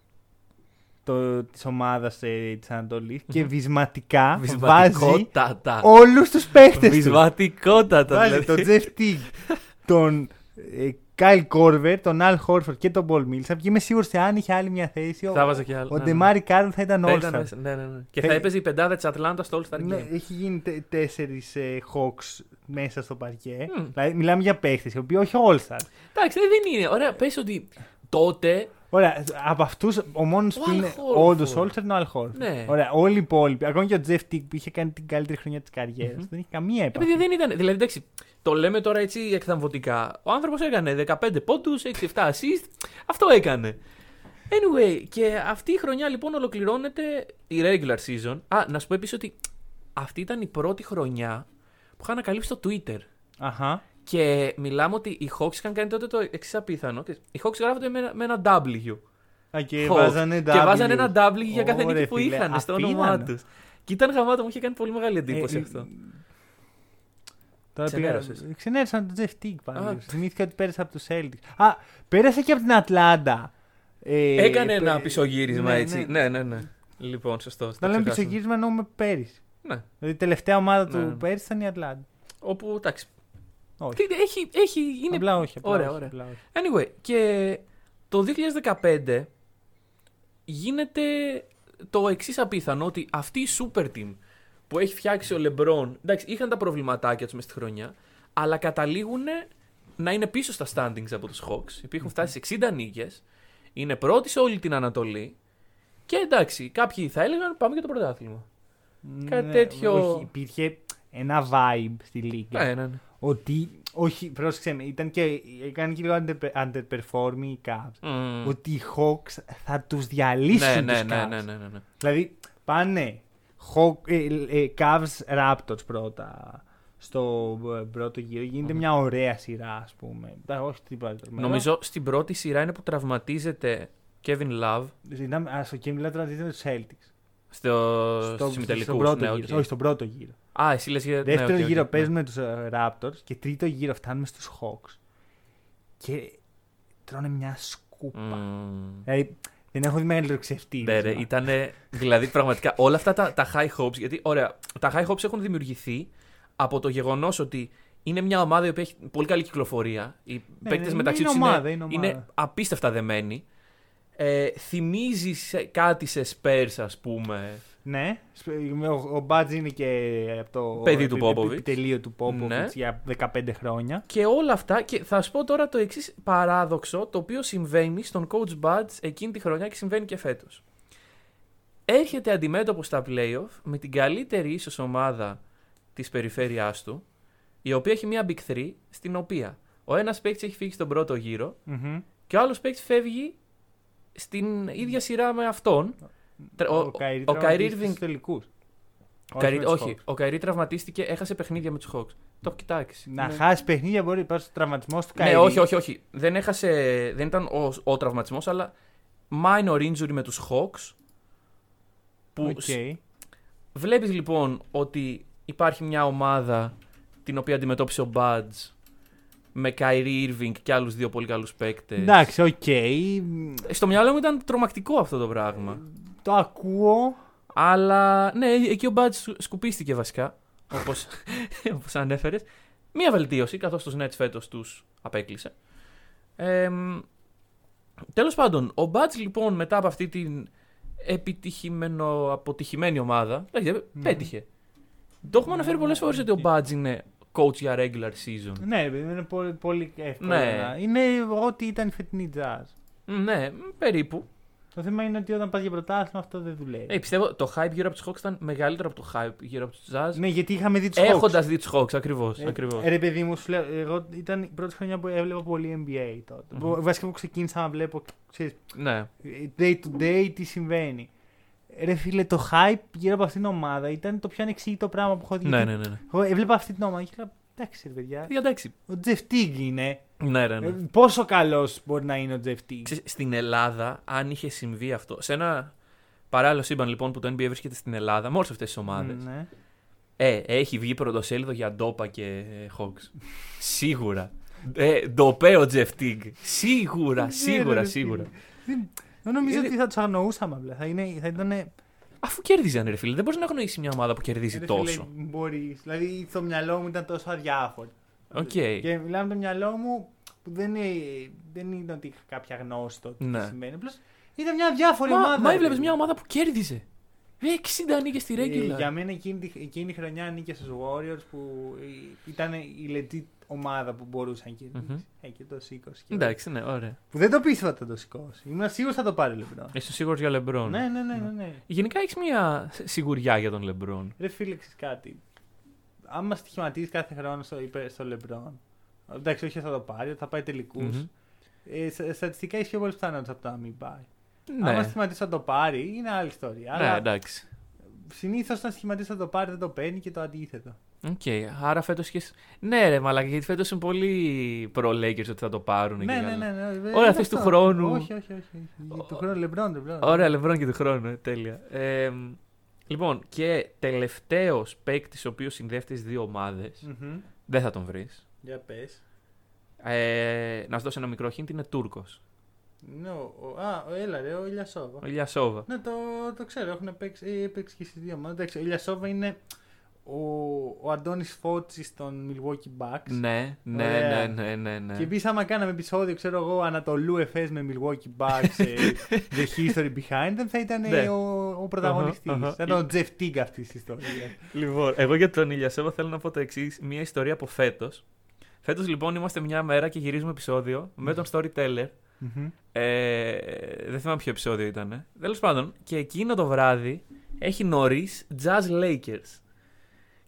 της ομάδας ε, της Ανατολής και βυσματικά βάζει βυσματικότατα. όλους τους παίχτες του. Βυσματικότατα. Βάζει δηλαδή. τον Jeff Teague, τον ε, Kyle Korver, τον Al Horford και τον Paul Millsap. Και είμαι σίγουρος ότι αν είχε άλλη μια θέση, ο, Θα 'βαζε και άλλο. ο ναι, ναι. DeMarre Carroll θα ήταν Θα ήταν All-Star. μέσα, Ναι, ναι, ναι. Και Θα- θα έπαιζε η πεντάδα της Ατλάντα στο All Star Ναι, Game. έχει γίνει τε, τέσσερις ε, Hawks μέσα στο παρκέ. Μμ. Δηλαδή, μιλάμε για παίχτες οι οποίοι όχι All-Star. Εντάξει, δεν είναι. Ωραία, πες ότι τότε. Ωραία, από αυτούς ο μόνος Ο που Al είναι Horford. όντως All-Star είναι ο Al Horford. Ναι. Ωραία, όλοι οι υπόλοιποι, ακόμη και ο Jeff Tick που είχε κάνει την καλύτερη χρονιά της καριέρας Μμμ. δεν έχει καμία Ε, επαφή. παιδιά δεν ήταν. Δηλαδή, εντάξει, το λέμε τώρα έτσι εκθαμβωτικά. Ο άνθρωπος έκανε 15 πόντους, 6-7 assist. Αυτό έκανε. Anyway, και αυτή η χρονιά λοιπόν ολοκληρώνεται η regular season. Α, να σου πω επίσης ότι αυτή ήταν η πρώτη χρονιά που είχα ανακαλύψει το Twitter. Αχα. Και μιλάμε ότι οι Hawks είχαν κάνει τότε το εξής απίθανο. Οι Hawks γράφονται με, ένα- με ένα W. Α, και Hawks. βάζανε Και W. βάζανε ένα W για κάθε Ωραία, νίκη που φίλε, είχαν στο απίθανο. όνομά τους. Και ήταν γαμάτο, μου είχε κάνει πολύ μεγάλη εντύπωση Ε, αυτό. Τώρα πήγα. Ξενέρωσες. Ξενέρωσα τον Jeff Teague Α. πάλι. Θυμήθηκα ότι πέρασε από τους Celtics. Α, πέρασε και από την Ατλάντα. Ε, Έκανε ένα πε- πισωγύρισμα ναι, έτσι. ναι. Ναι, ναι, ναι. Λοιπόν, σωστό. το Να λέμε ξεχάσαμε. πισωγύρισμα εννοούμε πέρυσι. Ναι. Δηλαδή η τελευταία ομάδα Ναι. του πέρυσι ήταν η Ατλάντα. Όπου εντάξει. Όχι. Τι- Έχει, έχει, είναι... Απλά όχι. Απλά Ωραία, όχι, ωραία. απλά όχι. Anyway, και το 2015 γίνεται το εξής απίθανο ότι αυτή η super team που έχει φτιάξει ο Λεμπρόν. Εντάξει, είχαν τα προβληματάκια τους μες στη χρονιά, αλλά καταλήγουν να είναι πίσω στα standings από τους Hawks. Οι οποίοι έχουν φτάσει σε 60 νίκες, είναι πρώτοι σε όλη την Ανατολή. Και εντάξει, κάποιοι θα έλεγαν πάμε για το πρωτάθλημα. Κάτι Ναι, τέτοιο- όχι, υπήρχε ένα vibe στη λίγα. Ναι, ναι, ναι. Ότι. Όχι, πρόσεξε με, ήταν και, έκανε και λίγο under, underperforming οι Cavs. Μμμ. Ότι οι Hawks θα τους διαλύσουν ναι, τους ναι, ναι, Cavs. ναι, ναι, ναι, ναι. Δηλαδή πάνε Hawk, ε, ε, Cavs Raptors πρώτα στο ε, πρώτο γύρο. Γίνεται μια ωραία σειρά, ας πούμε. Τα- όχι τίποτα. τρομερό. Νομίζω στην πρώτη σειρά είναι που τραυματίζεται Kevin Love Ήταν, α, στο game 1 με τους Celtics. στο, Στο, στους στον ημιτελικούς. πρώτο ναι, γύρο. οκ. Όχι, στον πρώτο γύρο. Α, εσύ λες για... Δεύτερο ναι, οκ, οκ, γύρο ναι. παίζουμε τους ε, Raptors και τρίτο γύρο φτάνουμε στους Hawks. Και τρώνε μια σκούπα. Μμμ. Δηλαδή δεν έχω δει μεγαλύτερο ξεφτίλισμα. Ναι, ρε, ήτανε, δηλαδή πραγματικά όλα αυτά τα, τα high hopes, γιατί ωραία, τα high hopes έχουν δημιουργηθεί από το γεγονός ότι είναι μια ομάδα η οποία έχει πολύ καλή κυκλοφορία. Οι Ναι, παίκτες ναι, μεταξύ είναι τους ομάδα, είναι, είναι ομάδα. είναι απίστευτα δεμένοι. Ε, θυμίζεις σε- κάτι σε Spurs, ας πούμε. Ναι, σπ- ο, ο Μπάτζ είναι και από το Παιδί του επι- Popovich. επιτελείο του Popovich Ναι. για 15 χρόνια. Και όλα αυτά, και θα σου πω τώρα το εξής παράδοξο, το οποίο συμβαίνει στον Coach Buds εκείνη τη χρονιά και συμβαίνει και φέτος. Έρχεται αντιμέτωπος στα playoff με την καλύτερη ίσως ομάδα της περιφέρειάς του, η οποία έχει μια Big 3, στην οποία ο ένας παίκτης έχει φύγει στον πρώτο γύρο Μμμ. και ο άλλος παίκτης φεύγει στην ίδια σειρά με αυτόν. Ο, ο, Kyrie ο Kyrie τραυματίστηκε Irving- στους τελικούς. ο Kyrie- με τους όχι, Hawks. ο Kyrie τραυματίστηκε, έχασε παιχνίδια με τους Hawks. Το έχω κοιτάξει. Να Είναι- χάσει παιχνίδια μπορεί, υπάρχει ο τραυματισμός του Ναι, Kyrie. όχι, όχι, όχι. Δεν, έχασε, δεν ήταν ο, ο τραυματισμός, αλλά minor injury με τους Hawks. Που Οκ. σ- βλέπεις λοιπόν ότι υπάρχει μια ομάδα την οποία αντιμετώπισε ο Bud με Kyrie Irving και άλλους δύο πολύ καλούς παίκτες. Εντάξει, οκ. Στο μυαλό μου ήταν τρομακτικό αυτό το πράγμα. Το ακούω. Αλλά ναι, εκεί ο Bud σκου- σκουπίστηκε βασικά, όπως, όπως ανέφερες. Μία βελτίωση, καθώς τους Nets φέτος τους απέκλεισε. Ε, μ, Τέλος πάντων, ο Bud λοιπόν μετά από αυτή την επιτυχημένο, αποτυχημένη ομάδα. εντάξει, Πέτυχε. Το έχουμε αναφέρει πολλές φορές ότι ο Μπάτζ είναι coach για regular season. Ναι, ρε παιδί μου, είναι πολύ, πολύ εύκολο. Ναι. να- Είναι ό,τι ήταν η φετινή jazz. Μ, Ναι, μ, περίπου. Το θέμα είναι ότι όταν πας για πρωτάθλημα αυτό δεν δουλεύει. Ε, πιστεύω το hype γύρω από τους Hawks ήταν μεγαλύτερο από το hype γύρω από τους Jazz. Ναι, γιατί είχαμε δει τους Έχοντας δει τους Hawks, ακριβώς. Ε, ακριβώς. ε, ρε παιδί μου, σου λέω, εγώ ήταν η πρώτη χρονιά που έβλεπα πολύ NBA τότε. Μμμ. Βασικά που ξεκίνησα να βλέπω, ξέρεις, ναι. day to day τι συμβαίνει. Ρε φίλε, το hype γύρω από αυτήν την ομάδα ήταν το πιο ανεξήγητο πράγμα που έχω δει. Ναι, ναι, ναι. ναι. Εγώ έβλεπα αυτή την ομάδα και έλεγα, εντάξει ρε παιδιά, Ε, Εντάξει. ο Τζεφ Τίγκ είναι. Ναι, ναι, ναι. Ε, Πόσο καλός μπορεί να είναι ο Τζεφ Τίγκ. Ξέρεις, Στην Ελλάδα, αν είχε συμβεί αυτό, σε ένα παράλληλο σύμπαν λοιπόν που το NBA βρίσκεται στην Ελλάδα, με όλες αυτές τις ομάδες, Ναι. ε, έχει βγει πρωτοσέλιδο για ντόπα και ε, Hawks. σίγουρα. Ε, ντοπέ ο Τζεφ Τίγκ. Σίγουρα, Ναι, σίγουρα, ρε, σίγουρα. Δεν- Δεν νομίζω Είναι- ότι θα τους αγνοούσαμε απλά. Θα, είναι, θα ήταν. Αφού κέρδιζαν, ρε φίλε, δεν μπορείς να αγνοήσεις μια ομάδα που κερδίζει τόσο. Μπορείς. Δηλαδή, στο μυαλό μου ήταν τόσο αδιάφορο. Οκ. Και μιλάμε το μυαλό μου που δεν είναι, δεν είναι ότι είχα κάποια γνώση τότε Ναι. τι σημαίνει. Απλώς ήταν μια αδιάφορη Μα, ομάδα. μα ρε έβλεπες παιδί. μια ομάδα που κέρδιζε. Ε, 60 νίκες στη Ε, regular. για μένα εκείνη, τη- εκείνη η χρονιά νίκες στους Warriors που ε, ήταν η legit ομάδα που μπορούσε να κερδίσει. Μμμ. Ε, και το σήκωσε. και- Εντάξει, ναι, ωραία. Που δεν το πίστευα ότι θα το σηκώσει. Ήμουν σίγουρος θα το πάρει λεπτό. Είσαι σίγουρος για Λεμπρόν. Ναι, ναι, ναι, ναι, ναι. Γενικά έχεις μια σιγουριά για τον Λεμπρόν. Ρε φίλε, ξέρεις κάτι. Άμα στοιχηματίζεις κάθε χρόνο στο, υπέρ- στο LeBron. Εντάξει, όχι θα το πάρει, θα πάει τελικούς. Μμμ. Ε, στα- στατιστικά έχει πιο πολλές πιθανότητες από το να μην πάει. Ναι, Άμα στοιχηματίσεις θα το πάρει, είναι άλλη ιστορία. ναι Αλλά εντάξει. συνήθως όταν στοιχηματίσεις θα το πάρει, δεν το παίρνει και το αντίθετο. Οκ, άρα φέτος και. σ- Ναι, ρε, μαλάκα, γιατί φέτος είναι πολύ προ Lakers ότι θα το πάρουν. και Ναι, ναι, καλά. ναι. ναι, ναι, Ωραία, είναι θες του αυτό. χρόνου. Όχι, όχι, όχι. όχι. Του χρόνου LeBron, LeBron. Ωραία, Λεμπρόν και του χρόνου, ε, τέλεια. Ε, λοιπόν, και τελευταίος παίκτης ο οποίος συνδέεται στι δύο ομάδες, Μμμ. δεν θα τον βρεις. Για πες. Ε, να σου δώσω ένα μικρό hint, είναι Τούρκος. Ναι, ο- ο- Α, ο- έλα ρε, ο Ηλιασόβα. Ο Ηλιασόβα. Ναι, το, το ξέρω, έχουν παίξει, ε, παίξει και στις δύο ομάδες. Εντάξει, ο Ηλιασόβα είναι ο, ο Αντώνης Φώτσης των Milwaukee Bucks. Ναι, ναι, Ωραία. ναι, ναι, ναι, ναι. Και επίσης, άμα κάναμε επεισόδιο, ξέρω εγώ, Ανατολού Εφές με Milwaukee Bucks, ε, The History Behind them, θα ήταν ε, Ναι. ο, ο πρωταγωνιστής. Αχα, αχα. Θα ήταν ο Jeff Teague αυτής της ιστορίας. Λοιπόν, εγώ για τον Ηλιασόβα θέλω να πω το εξής: Μια ιστορία από φέτος. Φέτος λοιπόν είμαστε μια μέρα και γυρίζουμε επεισόδιο με τον storyteller. Ε, δεν θυμάμαι ποιο επεισόδιο ήταν. Τέλος πάντων, και εκείνο το βράδυ έχει νωρίς Jazz Lakers.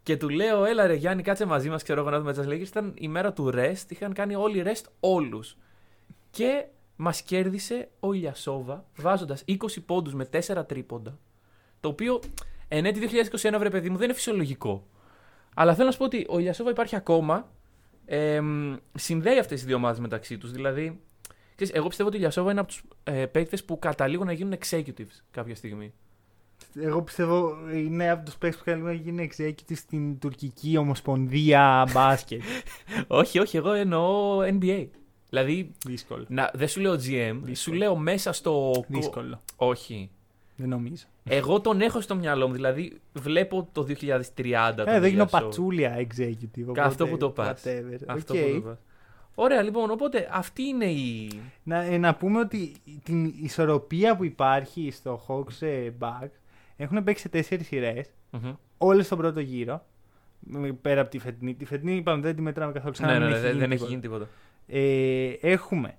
Και του λέω, έλα ρε Γιάννη, κάτσε μαζί μας. Ξέρω εγώ να δούμε Jazz Lakers. Ήταν η μέρα του rest. Είχαν κάνει όλοι rest όλους. Και μας κέρδισε ο Ηλιασόβα βάζοντας 20 πόντους με 4 τρίποντα. Το οποίο εν έτη 2021, βρε παιδί μου, δεν είναι φυσιολογικό. Αλλά θέλω να σου πω ότι ο Ηλιασόβα υπάρχει ακόμα. εμ, συνδέει αυτές τις δύο ομάδες μεταξύ τους. Δηλαδή, ξέρεις, εγώ πιστεύω ότι ο Ηλιασόβα είναι από τους ε, παίκτες που καταλήγουν να γίνουν executives κάποια στιγμή. Εγώ πιστεύω είναι από τους παίκτες που καλούμε να γίνει executive στην τουρκική ομοσπονδία μπάσκετ. όχι, όχι, εγώ εννοώ NBA. Δηλαδή, Δύσκολο. να, δεν σου λέω GM, σου λέω μέσα στο. Δύσκολο. Όχι. Δεν νομίζω. Εγώ τον έχω στο μυαλό μου, δηλαδή βλέπω το 2030. τον Ε, εδώ είναι ο Ηλιασόβα. Πατσούλια executive. οπότε Αυτό που το πας. whatever. Αυτό Οκ. που το πας. Ωραία, λοιπόν, οπότε αυτή είναι η. Να, ε, να πούμε ότι την ισορροπία που υπάρχει στο Hawks ε, Bucks έχουν παίξει σε τέσσερις σειρές, Μμμ. όλες στον πρώτο γύρο. μ, Πέρα από τη φετινή. Τη φετινή είπαμε δεν τη μετράμε καθόλου ξανά. Ναι, ναι, μην ναι, δεν, δεν έχει τίποτα. γίνει τίποτα. Ε, έχουμε.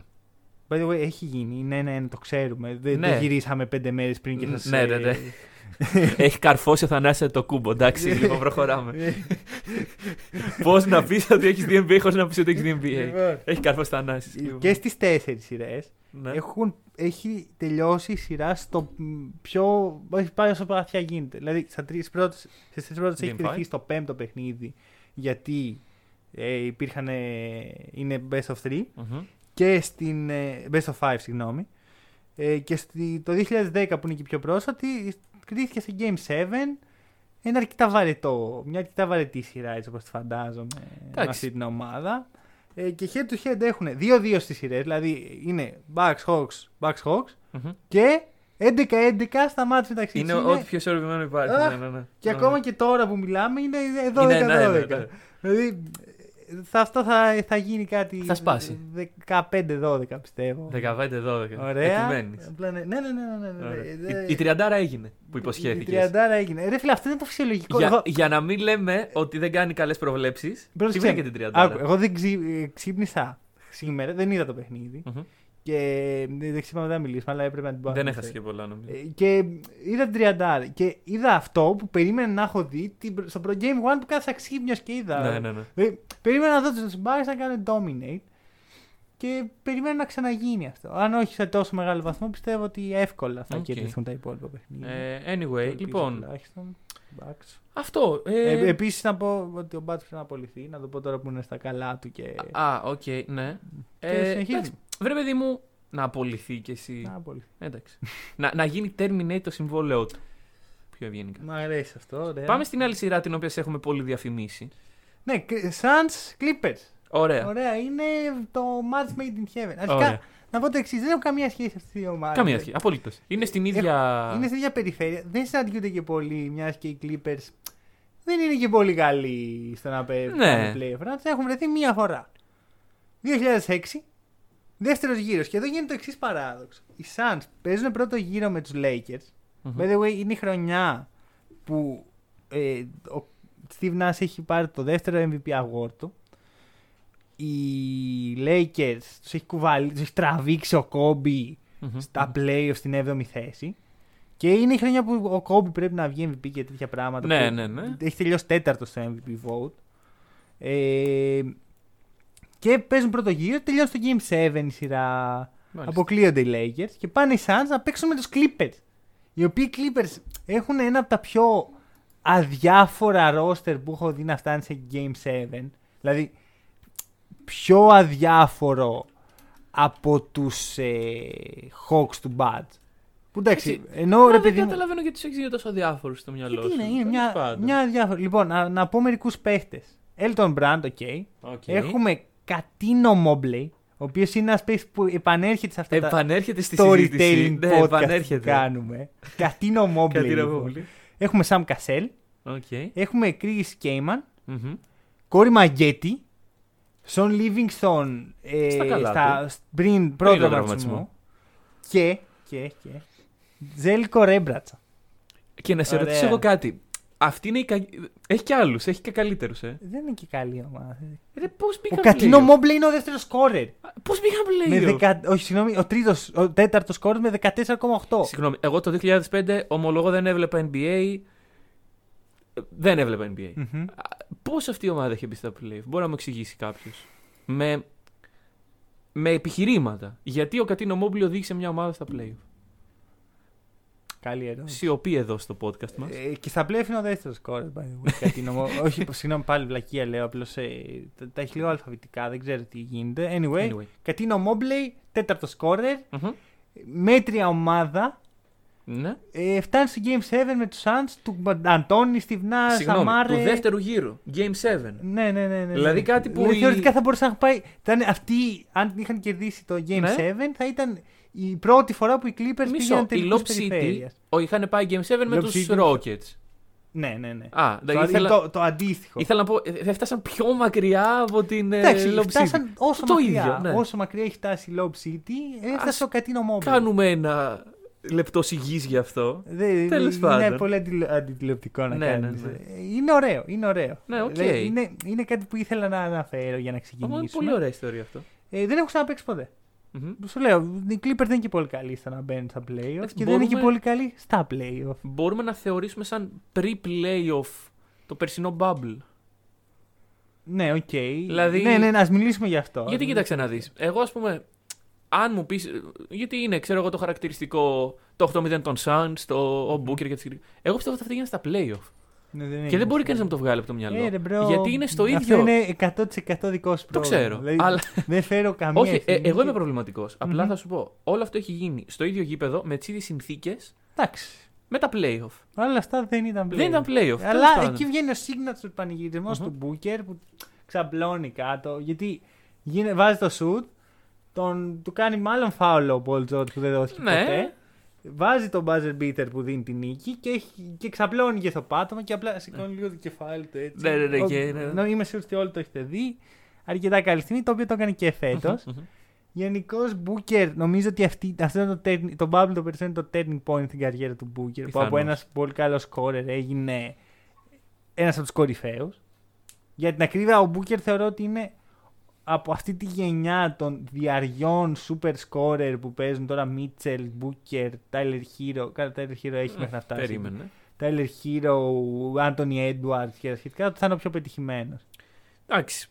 By the way, έχει γίνει. Είναι ένα-ένα, το ξέρουμε. Δεν Ναι. το γυρίσαμε πέντε μέρες πριν και σα. Ναι, ναι, ναι. έχει καρφώσει ο Θανάσης το κούμπο. Εντάξει, λοιπόν, προχωράμε. Πώς να πεις ότι έχεις δει NBA χωρίς να πεις ότι έχεις δει NBA. Λοιπόν, έχει καρφώσει ο Θανάσης. λοιπόν. και στις τέσσερις σειρές Ναι. έχουν, έχει τελειώσει η σειρά στο μ, πιο. Έχει πάει όσο βαθιά γίνεται. Δηλαδή στα τρεις πρώτες, στις τρεις πρώτες έχει Game κρυφθεί five. στο πέμπτο παιχνίδι γιατί ε, υπήρχαν. ε, είναι best of three Μμμ. και στην. ε, best of five, συγγνώμη. Ε, και στη, το 2010 που είναι και η πιο πρόσφατη, κρίθηκε σε Game 7. Είναι αρκετά βαρετό, μια αρκετά βαρετή σειρά έτσι όπως τη φαντάζομαι με Εντάξει. αυτή την ομάδα. Ε, και head to head έχουν 2-2 στις σειρές, δηλαδή είναι Bucks Hawks, Bucks Hawks Μμμ. και 11-11 στα μάτια μεταξύ Είναι τους. ό,τι πιο ισορροπημένο υπάρχει. Αχ, ναι, ναι, ναι. Και Ναι, ακόμα ναι. και τώρα που μιλάμε είναι Είναι, 12-12. ναι, ναι, ναι. Δηλαδή θα, αυτό θα, θα γίνει κάτι. Θα σπάσει. 15-12 πιστεύω. 15-12. Ωραία. Επιμένεις. Απλά ναι, ναι, ναι. ναι, ναι, ναι. Ωραία. Ε, Η, η τριαντάρα έγινε που Η υποσχέθηκες. τριαντάρα έγινε. Ρε φίλε, αυτό είναι το φυσιολογικό. Για, Εγώ- για να μην λέμε ότι δεν κάνει καλές προβλέψεις. Τι Πρόσεξε, βρήκε την τριαντάρα. άκου, εγώ δεν ξύ, ε, ξύπνησα σήμερα, δεν είδα το παιχνίδι. Μμμ. Και ε, δεν ξύπναμε δεν θα μιλήσουμε, αλλά έπρεπε να την πω. Δεν αυτή. έχασε και πολλά νομίζω. Ε, Και είδα την τριαντάρα. Και είδα αυτό που περίμενα να έχω δει την- στο Pro Game One που κάθισα ξύπνιο και είδα. Ναι, ναι, ναι. Ε, περίμενα να δω τους Bucks να κάνουν dominate. Και περιμένω να ξαναγίνει αυτό. Αν όχι σε τόσο μεγάλο βαθμό, πιστεύω ότι εύκολα θα Οκ. κερδίσουν τα υπόλοιπα παιχνίδια. Ε, Το anyway, ελπίζω λοιπόν. τουλάχιστον. Bucks. Αυτό. Ε, Ε, Επίσης να πω ότι ο Bud πρέπει να απολυθεί. Να το πω τώρα που είναι στα καλά του και. Α, οκ, ναι. και Ε, συνεχίζει. Εντάξει, Βρε παιδί μου, να απολυθεί κι εσύ. Να απολυθεί. Εντάξει. να, να γίνει terminate το συμβόλαιό του. Πιο ευγενικά. Μ' αρέσει αυτό. Ωραία. Πάμε στην άλλη σειρά την οποία σε έχουμε πολύ διαφημίσει. Ναι, Suns Clippers. Ωραία. Ωραία, είναι το match made in heaven. Αρχικά, Ωραία. να πω το εξής: δεν έχω καμία σχέση αυτές οι δύο ομάδες. Καμία σχέση. Απολύτως. Είναι στην ίδια. Είναι στην ίδια περιφέρεια. Δεν συναντιούνται και πολύ, μιας και οι Clippers δεν είναι και πολύ καλοί στο να παίρνουν Ναι. playoff runs. Έχουν βρεθεί μία φορά. 2006, δεύτερος γύρος. Και εδώ γίνεται το εξής παράδοξο. Οι Suns παίζουν πρώτο γύρο με τους Lakers. Μμμ. By the way, είναι η χρονιά που ε, ο Steve Nash έχει πάρει το δεύτερο MVP award του. Οι Lakers τους έχει, κουβαλ... τους έχει τραβήξει ο Kobe Μμμ. στα playoffs στην 7η θέση. Και είναι η χρονιά που ο Kobe πρέπει να βγει MVP και τέτοια πράγματα. Ναι, που ναι, ναι. Έχει τελειώσει τέταρτος στο MVP vote. Ε, και παίζουν πρώτο γύρο, τελειώνει στο Game 7 η σειρά. Μάλιστα. Αποκλείονται οι Lakers και πάνε οι Suns να παίξουν με τους Clippers. Οι οποίοι Clippers έχουν ένα από τα πιο αδιάφορα roster που έχω δει να φτάνει σε Game 7. Δηλαδή, πιο αδιάφορο από τους ε, Hawks του Bud. Που εντάξει, Έτσι, ενώ Μα ρε δεν παιδί μου... καταλαβαίνω γιατί τους έχεις γίνει τόσο αδιάφορους στο μυαλό Γιατί σου. είναι, είναι Τέλος μια, πάντων. μια αδιάφορη. Λοιπόν, να, να πω μερικούς παίχτες. Elton Brand, ok. OK. Έχουμε Cuttino Mobley, ο οποίος είναι ένας παίχτη που επανέρχεται σε αυτά τα Επανέρχεται στη storytelling συζήτηση. Ναι, podcast που επανέρχεται. κάνουμε. Cuttino Mobley. Κατήρα λοιπόν. πολύ. Έχουμε Sam Cassell, OK. έχουμε Chris Kaman, Μμμ. Corey Maggette, Shaun Livingston ε, Στα καλά στα, πριν Πριν πρώτο τον τραυματισμό. τραυματισμό. Και, και, και, Ζέλικο Ρέμπρατσα. Και να σε Ωραία. ρωτήσω εγώ κάτι. Αυτή είναι η κα... Έχει και άλλους, έχει και καλύτερους, ε. Δεν είναι και καλή ομάδα. Ρε, πώς Ο πήγαν Cuttino playoff? Mobley είναι ο δεύτερος σκόρερ. Πώς πήγαν Με playoff? δεκα... Όχι, συγγνώμη, ο τρίτος, ο τέταρτος σκόρερ με 14,8. Συγγνώμη, εγώ το 2005 ομολογώ δεν έβλεπα NBA. Ε, Δεν έβλεπα NBA. Μμμ. Πώς αυτή η ομάδα έχει μπει στα playoff, μπορεί να μου εξηγήσει κάποιος. Με, με επιχειρήματα. Γιατί ο Κατίνο Μόμπλη οδήγησε μια ομάδα στα playoff; Καλή ερώτηση. Σιωπή εδώ στο podcast μας. Ε, και στα πλέον είναι ο δεύτερος σκόρερ. by the way, Κατίνο Μο- Όχι, συγγνώμη, πάλι βλακεία λέω. Απλώς τα, τα έχει λίγο αλφαβητικά, δεν ξέρω τι γίνεται. Anyway, Anyway. Κατίνο Μόμπλε, τέταρτος σκόρερ. Μμμ. Μέτρια ομάδα. Ναι. Ε, φτάνει στο Game 7 με τους Suns του Αντώνη, Στιβνά, Συγγνώμη, Σαμάρε. του δεύτερου γύρου. Game 7. Ναι, ναι, ναι. ναι, ναι. Δηλαδή κάτι που Δηλαδή, η- Θεωρητικά θα μπορούσε να πάει. Θα είναι αυτοί, αν είχαν κερδίσει το Game Ναι. 7, θα ήταν η πρώτη φορά που οι Clippers Μισό. πήγαιναν Η τελικούς Lob City περιφέρειας. ο, είχαν πάει Game 7 με Lob τους City. Rockets. Ναι, ναι, ναι. Α, το, δηλαδή ήθελα, το, το αντίστοιχο. ήθελα να πω, ε, δεν φτάσαν πιο μακριά από την ε, Εντάξει, Lob City. φτάσαν όσο Το μακριά. ίδιο, ναι. Όσο μακριά έχει φτάσει η Lob City, έφτασε Ας ο Κατίνο Mobile. Κάνουμε ένα λεπτό σιγής γι' αυτό. Δεν- Τέλος είναι πάντων. πολύ αντιλο- αντιτηλεοπτικό να Ναι, κάνεις. ναι, ναι. Ε, Είναι ωραίο, είναι ωραίο. Ναι, οκ. Δηλαδή, είναι, είναι κάτι που ήθελα να αναφέρω για να Όμως ξεκινήσουμε. είναι πολύ ωραία ιστορία αυτό. Ε, δεν έχω ξαναπαίξει ποτέ. Μμμ. Σου λέω, οι Clippers δεν είναι και πολύ καλοί στο να μπαίνουν στα playoffs Εντάξει, και δεν είναι και μπορούμε- πολύ καλοί στα playoffs. Μπορούμε να θεωρήσουμε σαν pre-playoff το περσινό bubble. Ναι, οκ. Δηλαδή- Ναι, ναι, να μιλήσουμε γι' αυτό. Γιατί κοίταξε να δεις. Εγώ ας πούμε, αν μου πεις, γιατί είναι, ξέρω εγώ το χαρακτηριστικό, το 8-0 των Suns, το ο Booker και τις Εγώ πιστεύω ότι θα γίνουν στα playoff. Ναι, δεν Και είναι δεν μπορεί αυτό. κανείς να μου το βγάλει από το μυαλό. Ε, ρε, bro, γιατί είναι στο Αυτό ίδιο. είναι 100% δικό σου Το πρόβλημα. ξέρω. Δηλαδή, Αλλά Δεν φέρω καμία όχι, ε, ευθύνη εγώ και- είμαι προβληματικός. Απλά Μμμ. θα σου πω, όλο αυτό έχει γίνει στο ίδιο γήπεδο με τις ίδιες συνθήκες Εντάξει. με τα playoff. Όλα αυτά δεν ήταν playoff. Δεν ήταν playoff. τέλος Αλλά πάντων. εκεί βγαίνει ο signature πανηγυρισμός Μμμ. του Booker που ξαπλώνει κάτω. Γιατί γίνε, βάζει το shoot, τον, του κάνει μάλλον φάουλο ο Paul George που δεν δόθηκε Ναι. ποτέ. Βάζει τον buzzer beater που δίνει την νίκη και, έχει, και ξαπλώνει και στο πάτωμα και απλά σηκώνει λίγο το κεφάλι του έτσι. Ναι, ναι, ναι, Ο- και, ναι. ενώ είμαι σίγουρο ότι όλοι το έχετε δει. αρκετά καλή στιγμή, το οποίο το έκανε και φέτος. Γενικώς, Booker, νομίζω ότι αυτή, αυτό είναι το, turn- το bubble το περισσότερο είναι το turning point στην καριέρα του Booker. Που Πιθανώς. από ένας πολύ καλός scorer έγινε ένας από τους κορυφαίους. Για την ακρίβεια, ο Booker θεωρώ ότι είναι από αυτή τη γενιά των διαριών super scorer που παίζουν τώρα Mitchell, Booker, Tyler Hero. Καλά, Tyler Hero έχει μέχρι να φτάσει. Περίμενε. Tyler Hero, Anthony Edwards και τα σχετικά, ότι θα είναι ο πιο πετυχημένος. Εντάξει.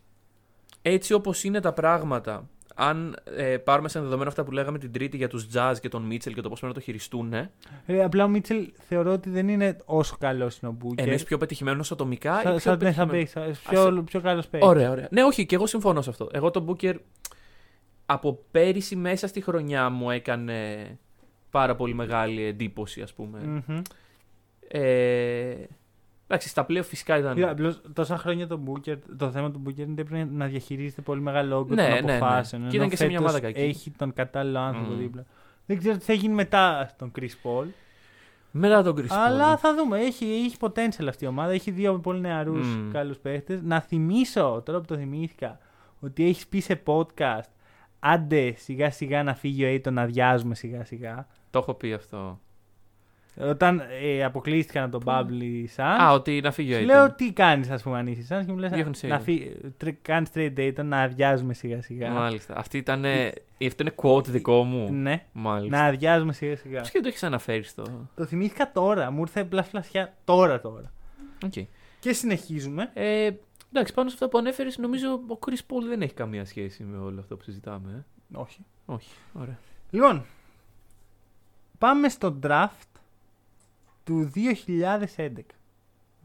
Έτσι όπως είναι τα πράγματα, αν ε, πάρουμε σαν δεδομένο αυτά που λέγαμε την Τρίτη για τους Jazz και τον Μίτσελ και το πώς πρέπει να το χειριστούν, ε, Ε, απλά ο Μίτσελ θεωρώ ότι δεν είναι όσο καλός είναι ο Booker. εννοεί πιο πετυχημένος ατομικά ή Θα, πιο θα, ναι, θα πετυχημένο- παίξει. Πιο, πιο καλός παίκτης. Ωραία, ωραία. Ναι, όχι, και εγώ συμφωνώ σε αυτό. Εγώ τον Booker από πέρυσι μέσα στη χρονιά μου έκανε πάρα πολύ μεγάλη εντύπωση, ας πούμε. Μμμ. Ε, εντάξει, στα πλέον φυσικά ήταν. Κοίτα, απλώς τόσα χρόνια το Booker, το θέμα του Booker είναι ότι πρέπει να διαχειρίζεται πολύ μεγάλο όγκο Ναι, των ναι, ναι. αποφάσεων. Και ενώ ήταν και σε μια φέτος ομάδα κακή. Έχει τον κατάλληλο άνθρωπο Μμ. δίπλα. Δεν ξέρω τι θα γίνει μετά στον Chris Paul. Μετά τον Chris Αλλά Paul. θα δούμε. Έχει, έχει potential αυτή η ομάδα. Έχει δύο πολύ νεαρούς Μμ. καλούς παίχτες. Να θυμίσω, τώρα που το θυμήθηκα, ότι έχεις πει σε podcast άντε σιγά σιγά να φύγει ο Aiton να αδειάζουμε σιγά σιγά. Το έχω πει αυτό. Όταν ε, αποκλείστηκαν από τον Bubble οι Suns, Α, ότι να φύγει ο σου Aiton. λέω τι κάνεις, ας πούμε, αν είσαι Suns και μου λες Διώχνεις να Aiton. φύγει. Κάνεις trade Aiton να αδειάζουμε σιγά σιγά. Μάλιστα. Αυτή ήταν. Αυτό είναι quote δικό μου. Ναι, Μάλιστα. να αδειάζουμε σιγά σιγά. Πώς και δεν το έχεις αναφέρει στο. Το θυμήθηκα τώρα, μου ήρθε απλά φλασιά τώρα τώρα. Okay. Και συνεχίζουμε. Ε, εντάξει, πάνω σε αυτά που ανέφερες, νομίζω ο Chris Paul δεν έχει καμία σχέση με όλο αυτό που συζητάμε. Ε. Όχι. Όχι. Ωραία. Λοιπόν, πάμε στο draft του 2011.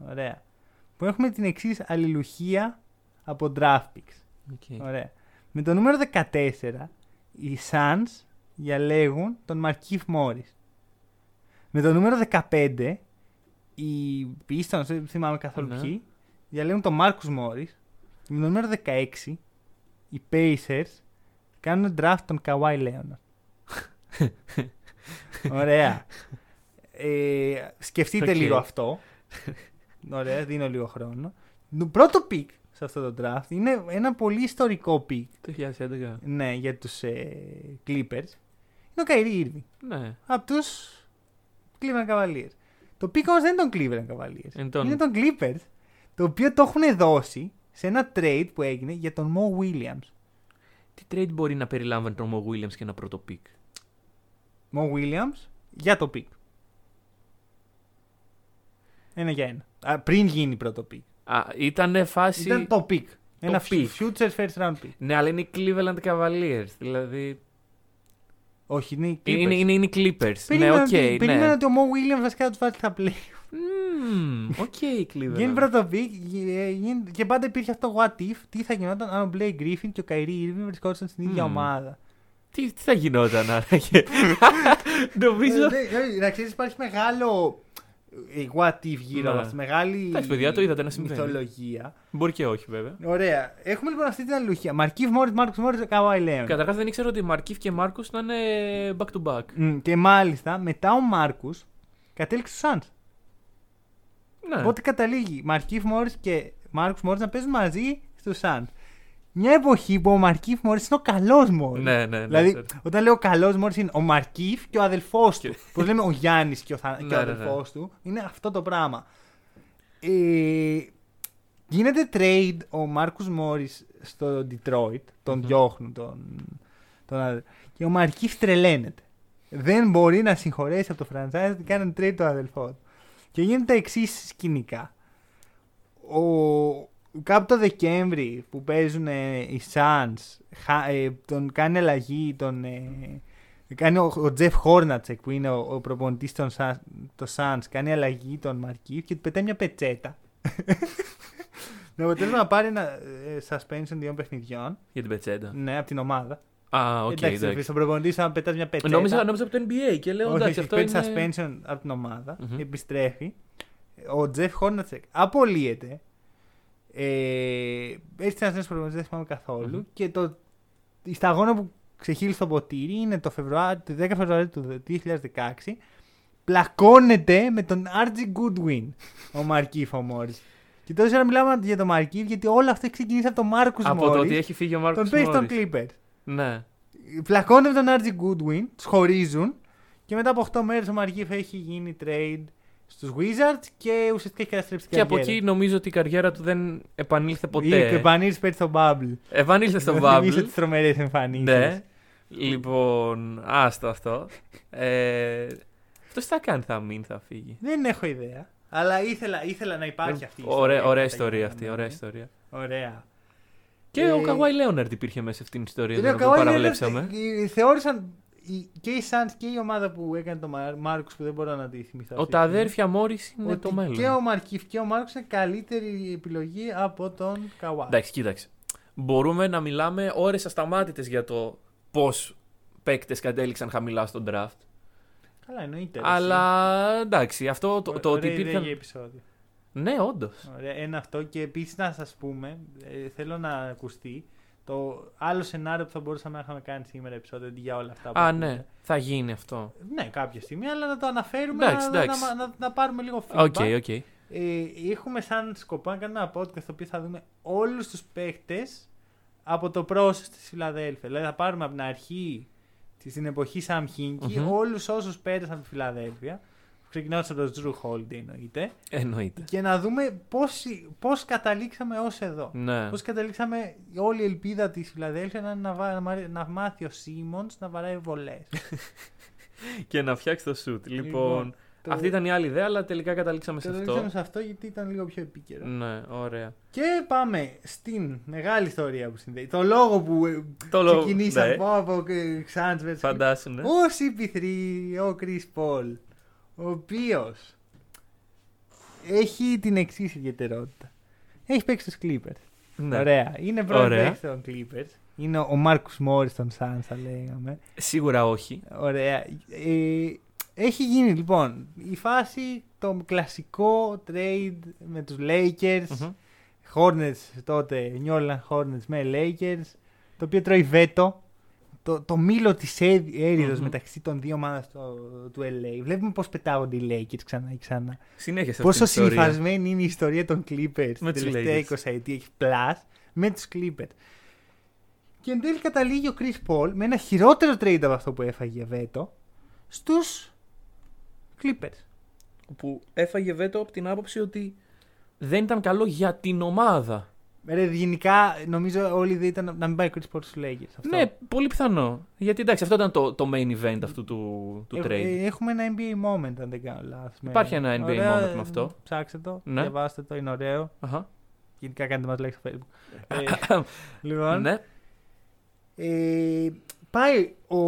Ωραία. Που έχουμε την εξής αλληλουχία από draft picks. Okay. Ωραία. Με το νούμερο 14, οι Suns διαλέγουν τον Markieff Morris. Με το νούμερο 15, οι Pistons, δεν θυμάμαι καθόλου Ναι. ποιοι, διαλέγουν τον Marcus Morris. Και με το νούμερο 16, οι Pacers κάνουν draft τον Kawhi Leonard. Ωραία. Ε, σκεφτείτε Οκ. λίγο αυτό. Ωραία, δίνω λίγο χρόνο. Το πρώτο pick σε αυτό το draft είναι ένα πολύ ιστορικό pick Το 2011. ναι, για τους ε, Clippers. Είναι ο Kyrie Irving. Ναι. Από τους Cleveland Cavaliers. Το pick όμως δεν είναι των Cleveland Cavaliers. Είναι των- Είναι των Clippers. Το οποίο το έχουν δώσει σε ένα trade που έγινε για τον Mo Williams. Τι trade μπορεί να περιλάμβανε τον Mo Williams και ένα πρώτο pick. Mo Williams για το pick. Ένα για ένα. Α, πριν γίνει πρώτο pick. Α, ήταν φάση. Ήταν το pick. Ένα pick. future first round pick. Ναι, αλλά είναι οι Cleveland Cavaliers. Δηλαδή. Όχι, είναι οι Clippers. Είναι, είναι, είναι οι Clippers. Περίμενα, ναι, οκ. ότι, περίμενα ναι. ότι ο Mo Williams βασικά θα τους βάλει στα play. Μμμ, Οκ, οι Cleveland. Γίνει πρώτο pick γι- ε, γίνει- και πάντα υπήρχε αυτό το what if, τι θα γινόταν αν ο Blake Griffin και ο Kyrie Irving βρισκόντουσαν στην ίδια Μμμ. ομάδα. Τι, τι θα γινόταν άραγε. Νομίζω. Ε, ναι, ε, Να ξέρεις, υπάρχει μεγάλο ε, what if γύρω Ναι. από αυτό. Μεγάλη Εντάξει, παιδιά, το είδατε να συμβαίνει. μυθολογία. Μπορεί και όχι, βέβαια. Ωραία. Έχουμε λοιπόν αυτή την αλληλουχία. Μαρκίβ Μόρις, Μάρκο Μόρις, Καβάη Λέον. Καταρχάς δεν ήξερα ότι Μαρκίφ και Μάρκο ήταν ε, back to back. Μμ, Και μάλιστα μετά ο Μάρκους κατέληξε στου Suns. Ναι. Οπότε καταλήγει Μαρκίφ Μόρις και Μάρκο Μόρις να παίζουν μαζί στου Suns. Μια εποχή που ο Μαρκίφ Μόρις είναι ο καλός Μόρις. Ναι, ναι, ναι. Δηλαδή, ναι. όταν λέω καλός Μόρις είναι ο Μαρκίφ και ο αδελφός του. Και- Πώ λέμε ο Γιάννης και ο, θα... και ο Ναι, ναι, ναι. αδελφός του. Είναι αυτό το πράγμα. Ε, γίνεται trade ο Μάρκους Μόρις στο Detroit. Τον Μμμ. διώχνουν. Τον, τον... αδε- Και ο Μαρκίφ τρελαίνεται. Δεν μπορεί να συγχωρέσει από το franchise ότι κάνουν trade το αδελφό του. Και γίνεται τα εξής σκηνικά. Ο... Κάπου το Δεκέμβρη που παίζουν ε, οι Suns, χα- ε, τον κάνει αλλαγή, τον, ε, κάνει ο, ο Jeff Hornacek που είναι ο, ο προπονητής των Suns, το Suns, κάνει αλλαγή τον Markieff και του πετάει μια πετσέτα. Με αποτέλεσμα να πάρει ένα ε, suspension δύο παιχνιδιών, Για την πετσέτα. ναι, από την ομάδα. Α, οκ, εντάξει, εντάξει. στον προπονητή σου να πετάς μια πετσέτα. Νόμιζα, νόμιζα από το NBA και λέω όχι, εντάξει, όχι, αυτό παίρνει είναι. suspension από την ομάδα, Μμμ. επιστρέφει. Ο Τζεφ Χόρνατσεκ απολύεται. Ε, έρχεται ένας νέος προπονητής, δεν θυμάμαι καθόλου. Μμμ. Και το, η σταγόνα που ξεχύλισε το ποτήρι είναι το, Φεβρουάριο, το 10 Φεβρουαρίου του 2016. Πλακώνεται με τον RG Goodwin ο Μαρκίφο Μόρις. Και τόση ώρα μιλάμε για τον Μαρκίβ γιατί όλο αυτό έχει ξεκινήσει από τον Μάρκους Από το ότι Μόρι. έχει φύγει ο Μάρκο Τον παίζει τον Clippers. Ναι. Πλακώνεται με τον Άρτζι Goodwin, τους χωρίζουν και μετά από 8 μέρες ο Μαρκίβ έχει γίνει trade στους Wizards και ουσιαστικά έχει καταστρέψει την Και από καριέρα. εκεί νομίζω ότι η καριέρα του δεν επανήλθε Ή- ποτέ. Επανήλθε πέρυσι στο Bubble. Επανήλθε στο Θυμίσαι Bubble. τι τρομερέ εμφανίσει. Ναι. Λοιπόν, άστο αυτό. Ε, αυτός τι θα κάνει, θα μείνει, θα φύγει. Δεν έχω ιδέα. Αλλά ήθελα, ήθελα να υπάρχει αυτή η Ωραία, ωραία κατά ιστορία γεγονότα, αυτή, ναι. ωραία ιστορία. Ωραία. Και Ε, ο Καβάη Λέοναρντ υπήρχε μέσα σε αυτήν την ιστορία Ναι, τώρα ο που Kawhi παραβλέψαμε. Leonard, ε, Θεώρησαν οι- και οι Suns και η ομάδα που έκανε το Μάρκο που δεν μπορώ να τη θυμηθώ. Ο αυτή τα τη στιγμή, αδέρφια Μόρις είναι ότι το μέλλον. Και ο Μαρκίφ και ο Μάρκο είναι καλύτερη επιλογή από τον Καουά. Εντάξει, κοίταξε. Μπορούμε να μιλάμε ώρες ασταμάτητες για το πώς παίκτες κατέληξαν χαμηλά στον draft. Καλά, εννοείται. Αλλά εντάξει, αυτό το, το ότι Ωραία ιδέα υπήρχαν. για επεισόδιο. Ναι, όντως. Ωραία, ένα αυτό και επίσης να σας πούμε, ε, θέλω να ακουστεί το άλλο σενάριο που θα μπορούσαμε να είχαμε κάνει σήμερα επεισόδιο αντί για όλα αυτά που Α, ακούτε. ναι, θα γίνει αυτό. Ναι, κάποια στιγμή, αλλά να το αναφέρουμε Εντάξει, να, εντάξει. Να, να, να, πάρουμε λίγο feedback. OK, OK. Ε, έχουμε σαν σκοπό να κάνουμε ένα podcast το οποίο θα δούμε όλους τους παίχτες από το process της Φιλαδέλφιας. Δηλαδή θα πάρουμε από την αρχή στην εποχή Sam Hinkie Μμμ. όλους όσους πέρασαν από τη Φιλαδέλφια ξεκινώντας από τον Jrue Holiday εννοείται Εννοείται. και να δούμε πώς, πώς καταλήξαμε ως εδώ. Ναι. Πώς καταλήξαμε όλη η ελπίδα της Φιλαδέλφια να, είναι να, βα- να, μα- να μάθει ο Σίμονς να βαράει βολές. Και να φτιάξει το shoot. Λοιπόν, Λοιπόν, το- αυτή ήταν η άλλη ιδέα, αλλά τελικά καταλήξαμε σε Καταλήξαμε αυτό. σε αυτό γιατί ήταν λίγο πιο επίκαιρο. Ναι, ωραία. Και πάμε στην μεγάλη ιστορία που συνδέει. Το λόγο που ε, Το λόγο- ξεκινήσαμε ναι. από, από ε, Suns versus Φαντάσου, ναι. Ο CP3, ο Chris Paul, ο οποίος έχει την εξής ιδιαιτερότητα. Έχει παίξει στους Clippers. Ναι. Ωραία. Είναι πρώτο Ωραία. παίκτης των Clippers. Είναι ο Marcus Morris των Suns, θα λέγαμε. Σίγουρα όχι. Ωραία. Ε, έχει γίνει λοιπόν η φάση το κλασικό trade με τους Lakers. Μμμ. Hornets τότε, New Orleans Hornets με Lakers, το οποίο τρώει βέτο. Το, το μήλο της έρηδος Μμμ. μεταξύ των δύο ομάδων στο- του LA. Βλέπουμε πώς πετάγονται οι Lakers ξανά και ξανά. Συνέχεια σε Πόσο αυτή την ιστορία. συμφασμένη είναι η ιστορία των Clippers Με την τους τελευταία Lakers. 20 ετία έχει plus με τους Clippers. Και εν τέλει καταλήγει ο Chris Paul με ένα χειρότερο trade από αυτό που έφαγε βέτο στους Clippers. Που έφαγε βέτο από την άποψη ότι δεν ήταν καλό για την ομάδα. Ρε, γενικά νομίζω όλη η ιδέα ήταν να μην πάει ο Chris Paul στους Lakers. Αυτό. Ναι, πολύ πιθανό. Γιατί εντάξει, αυτό ήταν το, το main event αυτού του, του Έχ- trade. ε, έχουμε ένα NBA moment, αν δεν κάνω λάθος. Με- Υπάρχει ένα NBA Ωραία, moment με αυτό. Ψάξτε το, Ναι. διαβάστε το, είναι ωραίο. Αχα. Γενικά κάντε μας like στο facebook. ε, λοιπόν, Ναι. ε, πάει, ο,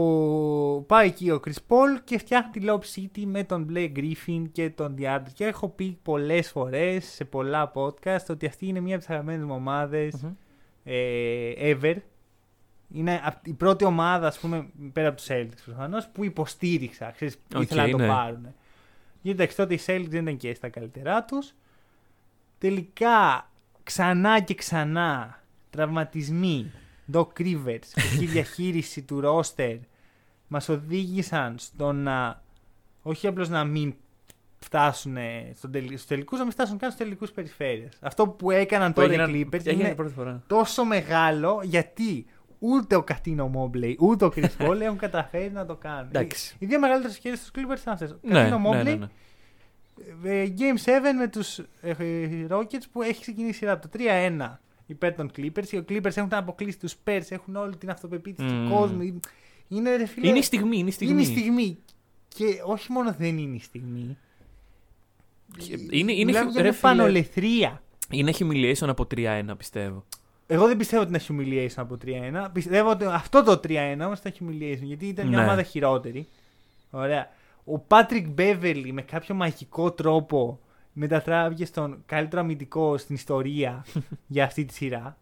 πάει εκεί ο Chris Paul και φτιάχνει τη Lob City με τον Blake Griffin και τον DeAndre. Και έχω πει πολλές φορές σε πολλά podcast ότι αυτή είναι μία από τις αγαπημένες μου ομάδες Μμμ. ε, ever. Είναι απ- η πρώτη ομάδα, ας πούμε, πέρα από τους Celtics προφανώς, που υποστήριξα. Ξέρεις, Οκ, ήθελα να το ναι. πάρουν. Γιατί εντάξει, τότε οι Celtics δεν ήταν και στα καλύτερά τους. Τελικά, ξανά και ξανά, τραυματισμοί, Doc Rivers, κακή διαχείριση του roster, μας οδήγησαν στο να, όχι απλώς να μην φτάσουν στον τελ, στους τελικούς, να μην φτάσουν καν στους τελικούς περιφέρειας. Αυτό που έκαναν Που τώρα οι έγιναν- Clippers έγινε είναι πρώτη φορά. τόσο μεγάλο γιατί ούτε ο Κατίνο Μόμπλεϊ ούτε ο Chris Paul έχουν καταφέρει να το κάνουν. Εντάξει. Οι δύο μεγαλύτερες ευκαιρίες στους Clippers ήταν αυτές. Ναι, Κατίνο ναι, ναι, Μόμπλεϊ, ναι. ε, Game 7 με τους Rockets που έχει ξεκινήσει η σειρά από το 3-1 υπέρ των Clippers. Οι Clippers έχουν αποκλείσει τους Spurs, έχουν όλη την αυτοπεποίθηση Μμμ. του κόσμου. Είναι, ρε, φίλε, Είναι η στιγμή, είναι η στιγμή. είναι η στιγμή. Και όχι μόνο δεν είναι η στιγμή. Είναι, είναι, Μιλάμε για ρε μια φίλε, πανολεθρία. είναι humiliation από 3-1, πιστεύω. Εγώ δεν πιστεύω ότι είναι humiliation από 3-1. Πιστεύω ότι αυτό το 3-1 όμως ήταν humiliation γιατί ήταν μια Ναι. ομάδα χειρότερη. Ωραία. Ο Patrick Beverly με κάποιο μαγικό τρόπο μετατράπηκε στον καλύτερο αμυντικό στην ιστορία για αυτή τη σειρά.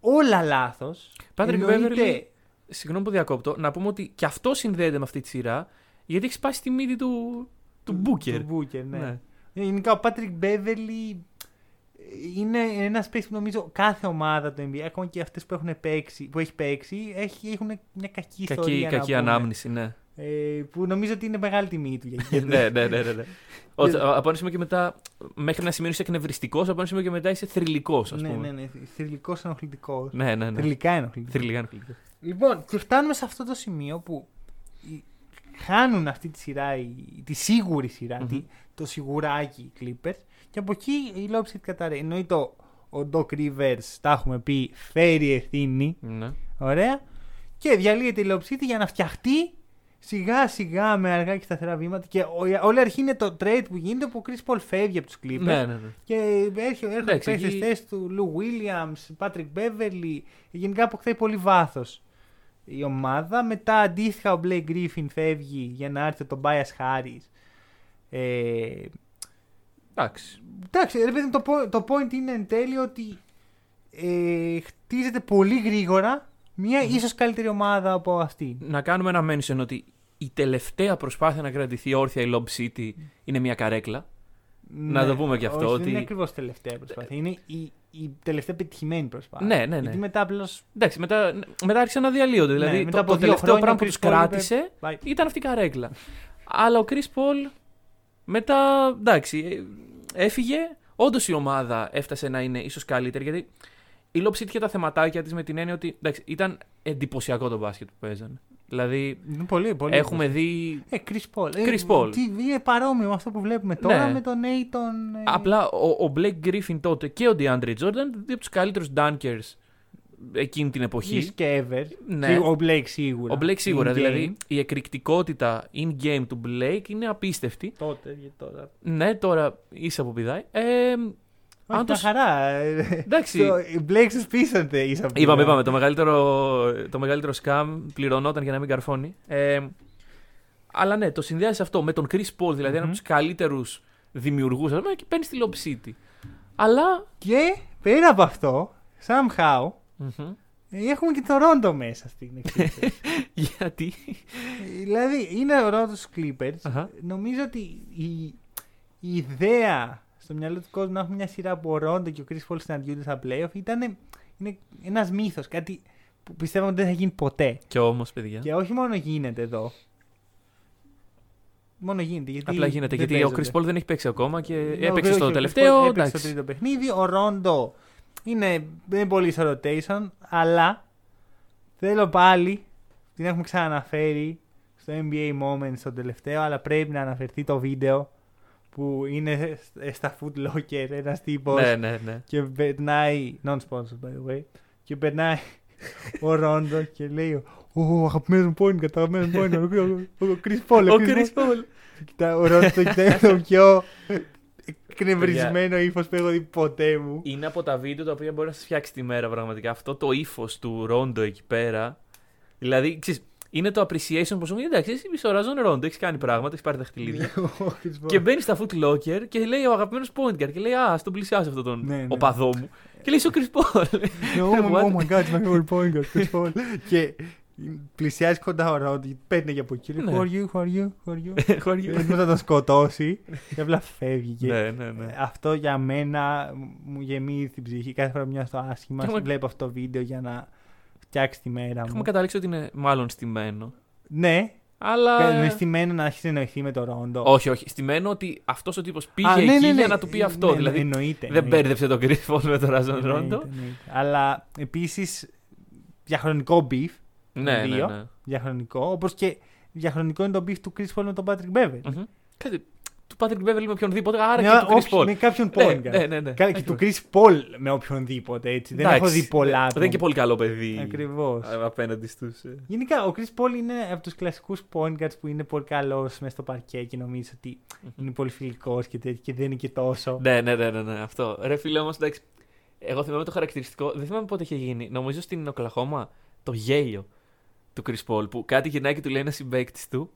Όλα λάθος. Patrick Beverly, συγγνώμη που διακόπτω, να πούμε ότι και αυτό συνδέεται με αυτή τη σειρά, γιατί έχει σπάσει τη μύτη του, του Booker. Του Booker, ναι. Ναι. Γενικά ο Patrick Beverly είναι ένας παίκτης που νομίζω κάθε ομάδα του NBA, ακόμα και αυτές που, έχουν παίξει, που έχει παίξει, έχει, έχουν μια κακή, ιστορία. Κακή, να κακή πούμε. ανάμνηση, ναι. Ε, που νομίζω ότι είναι μεγάλη τιμή του για εκεί. ναι, ναι, ναι. ναι, ναι. Ότι, από ένα σημείο και μετά, μέχρι να σημαίνει είσαι εκνευριστικός, από ένα σημείο και μετά είσαι θρηλυκός, ας ναι, πούμε. ναι, ναι. Θρηλυκός ενοχλητικός. ναι, ναι. ναι. Θρηλυκά ενοχλητικός. Θρηλυκά ενοχλητικός. Λοιπόν, και φτάνουμε σε αυτό το σημείο που οι- χάνουν αυτή τη σειρά, η- τη σίγουρη σειρά, Μμμ. τη- το σιγουράκι οι Clippers και από εκεί η Lobsit καταραίει. Εννοείται ο, ο Doc Rivers, τα έχουμε πει, φέρει ευθύνη, Ναι. ωραία, και διαλύεται η Lobsit για να φτιαχτεί σιγά σιγά με αργά και σταθερά βήματα και ο- όλη η αρχή είναι το trade που γίνεται που ο Chris Paul φεύγει από τους Clippers Ναι, ναι, ναι. και έρχονται, έρχονται Εντάξει, παίχτες εκεί- θέση του Λου Williams, Patrick Beverly. Γενικά αποκτάει πολύ βάθος η ομάδα. Μετά αντίστοιχα ο Blake Griffin φεύγει για να έρθει το Bias Harris. Ε, Εντάξει. εντάξει, ρε παιδί, μου, το, po- το point είναι εν τέλει ότι ε, χτίζεται πολύ γρήγορα μια ίσως καλύτερη ομάδα από αυτή. Να κάνουμε ένα mention ότι η τελευταία προσπάθεια να κρατηθεί όρθια η Lob City είναι μια καρέκλα. Να το πούμε και αυτό, Ναι, Όχι, ότι- δεν είναι ακριβώς τελευταία προσπάθεια. Είναι η, η τελευταία πετυχημένη προσπάθεια. Ναι, ναι, ναι. Γιατί μετά απλώ. Εντάξει, μετά, μετά άρχισαν να διαλύονται. Δηλαδή Ναι, μετά το, από το δύο τελευταίο χρόνια πράγμα ο που Chris τους Paul είπε, κράτησε Bye. ήταν αυτή η καρέκλα. Αλλά ο Chris Paul μετά, εντάξει, ε, έφυγε. Όντως η ομάδα έφτασε να είναι ίσως καλύτερη γιατί η Lob City είχε τα θεματάκια της με την έννοια ότι εντάξει, ήταν εντυπωσιακό το μπάσκετ που παίζανε. Δηλαδή Είναι πολύ, πολύ. έχουμε δει. Ε, Chris Paul. Ε, Chris Paul. Τι, είναι παρόμοιο με αυτό που βλέπουμε τώρα Ναι. με τον Aiton. ε, Απλά ο, ο Blake Griffin τότε και ο DeAndre Jordan, δύο από τους καλύτερους dunkers εκείνη την εποχή. He's και ever. Ναι. Και Ο Blake σίγουρα. Ο Blake σίγουρα, In-game. δηλαδή η εκρηκτικότητα in-game του Blake είναι απίστευτη. Τότε, γιατί τώρα. Ναι, τώρα ίσα που πηδάει. Ε, Όχι, αν μια το... χαρά. ε, Εντάξει. το- Οι Blake σας πείσατε ίσα που Είπαμε, πήρα. είπαμε, το μεγαλύτερο, το μεγαλύτερο scam πληρωνόταν για να μην καρφώνει. Ε, αλλά ναι, το συνδυάζει αυτό με τον Chris Paul, δηλαδή ένα Μμμ. από τους καλύτερους δημιουργούς, και παίρνει στη Lob City. Αλλά. Και πέρα από αυτό, somehow, Μμμ. ε, έχουμε και τον Ρόντο μέσα στην εξή. Γιατί; δηλαδή, είναι ο Ρόντος στους Clippers. Αχα. Νομίζω ότι η, η ιδέα στο μυαλό του κόσμου να έχουμε μια σειρά που ο Ρόντο και ο Chris Paul συναντιούνται στα playoff ήταν είναι ένας μύθος, κάτι που πιστεύω ότι δεν θα γίνει ποτέ. Κι όμως, παιδιά. Και όχι μόνο γίνεται εδώ. Μόνο γίνεται. Γιατί Απλά γίνεται. δεν Γιατί ο παίζονται. Chris Paul δεν έχει παίξει ακόμα και Ναι, έπαιξε όχι, στο ο Chris τελευταίο. Paul Έπαιξε εντάξει. στο τρίτο παιχνίδι. Ο Ρόντο είναι, δεν είναι πολύ στο rotation, αλλά θέλω πάλι, την έχουμε ξαναναφέρει στο NBA Moment στο τελευταίο, αλλά πρέπει να αναφερθεί το βίντεο που είναι στα Foot Locker ένας τύπος Ναι, ναι, ναι. και περνάει, non-sponsored by the way, και περνάει ο Ρόντο και λέει «Ω, αγαπημένος μου point guard, αγαπημένος μου point guard, ο- ο- ο Chris Paul, Ο Chris Chris Paul». Paul. Κοιτά, ο Ρόντο το κοιτάει με το πιο εκνευρισμένο ύφος που έχω δει ποτέ μου. Είναι από τα βίντεο τα οποία μπορεί να σας φτιάξει τη μέρα πραγματικά. Αυτό το ύφος του Ρόντο εκεί πέρα. Δηλαδή, ξέρεις, είναι το appreciation που σου λέει εντάξει, εσύ είσαι ο Ραζόν Ρόντο, έχεις κάνει πράγματα, έχεις πάρει δαχτυλίδια. Ο Chris Paul. και μπαίνεις στα foot locker και λέει ο αγαπημένος point guard και λέει Α, στον πλησιάσω αυτόν τον Ναι, ναι. οπαδό μου. και λέει είσαι ο Chris Paul. Oh my- oh my god, it's my favorite point guard, Chris Paul. Και πλησιάζει κοντά ο Ρόντο, παίρνει και από εκεί. λέει, Ναι. Who are you, who are you, who are you; Χωριό. Έτοιμος να τον σκοτώσει και απλά φεύγει. Και ναι, ναι, ναι. Αυτό για μένα μου γεμίζει την ψυχή. Κάθε φορά που νιώθω άσχημα, Έχουμε- βλέπω αυτό το βίντεο για να φτιάξει τη μέρα Έχουμε μου. καταλήξει ότι είναι μάλλον στημένο. Ναι, Αλλά. είναι στημένο να αρχίσει να εννοηθεί με το Ρόντο. Όχι, όχι. Στημένο ότι αυτός ο τύπος πήγε Α, ναι, εκεί ναι, ναι. για να του πει αυτό. Ναι, δηλαδή εννοείται, δεν εννοείται. μπέρδεψε τον Chris Paul με τον Ραζόν Εννοείται, Ρόντο. εννοείται. Αλλά επίσης διαχρονικό beef. Ναι, ναι, δύο. ναι. Διαχρονικό. Όπως και διαχρονικό είναι το beef του Chris Paul με τον Patrick Beverly. Μμμ. Κάτι. Του Patrick Beverly με οποιονδήποτε, άρα Με, και του Chris όποιος- Paul. με κάποιον Ναι, point guard. ναι, ναι, ναι. Καλά, και Ακριβώς. του Chris Paul με οποιονδήποτε έτσι. Δεν Εντάξει, έχω δει πολλά. Δεν είναι και πολύ καλό παιδί. Ακριβώς. α, Απέναντι στους. Γενικά, ο Chris Paul είναι από τους κλασικούς point guards που είναι πολύ καλός μέσα στο παρκέ και νομίζω ότι είναι πολύ φιλικός και τέτοιο και δεν είναι και τόσο. Ναι, ναι, ναι, ναι, ναι, αυτό. Ρε φίλε όμως, εντάξει. Εγώ θυμάμαι το χαρακτηριστικό. Δεν θυμάμαι πότε είχε γίνει. Νομίζω στην Οκλαχώμα το γέλιο του Chris Paul που κάτι γυρνάει και του λέει ένα συμπαίκτη του.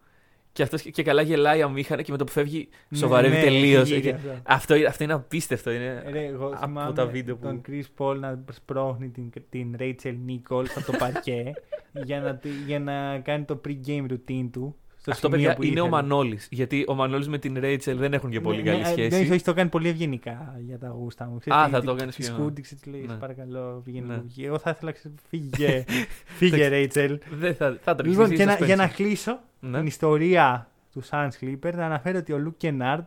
Και αυτός και καλά γελάει αμήχανα και με το που φεύγει Ναι, σοβαρεύει ναι, τελείως. έχει γίνει αυτό. Αυτό, αυτό είναι απίστευτο. Είναι Ρε, εγώ από θυμάμαι τα βίντεο που. τον Chris Paul να σπρώχνει την, την Rachel Nichols από το παρκέ για, να, τη- για να κάνει το pre-game routine του στο Αυτό, σημείο παιδιά, που είναι ο ήθελε. Μανώλης. Γιατί ο Μανώλης με την Ρέιτσελ δεν έχουν και πολύ Ναι, καλή ναι, σχέση. Ναι, όχι, το κάνει πολύ ευγενικά για τα γούστα μου. Ξέρεις Α, τι- θα τι- το έκανες Τη πιο- σκούντιξε, της λέει, Ναι. «Σε παρακαλώ, πήγαινε Ναι. από εκεί. Εγώ θα ήθελα, ξέρεις, φύγε, φύγε, Ρέιτσελ. Δεν θα, θα τρέξει. Λοιπόν, και να- για να κλείσω Ναι. την ιστορία του Suns Clippers, να αναφέρω ότι ο Λουκ Κενάρντ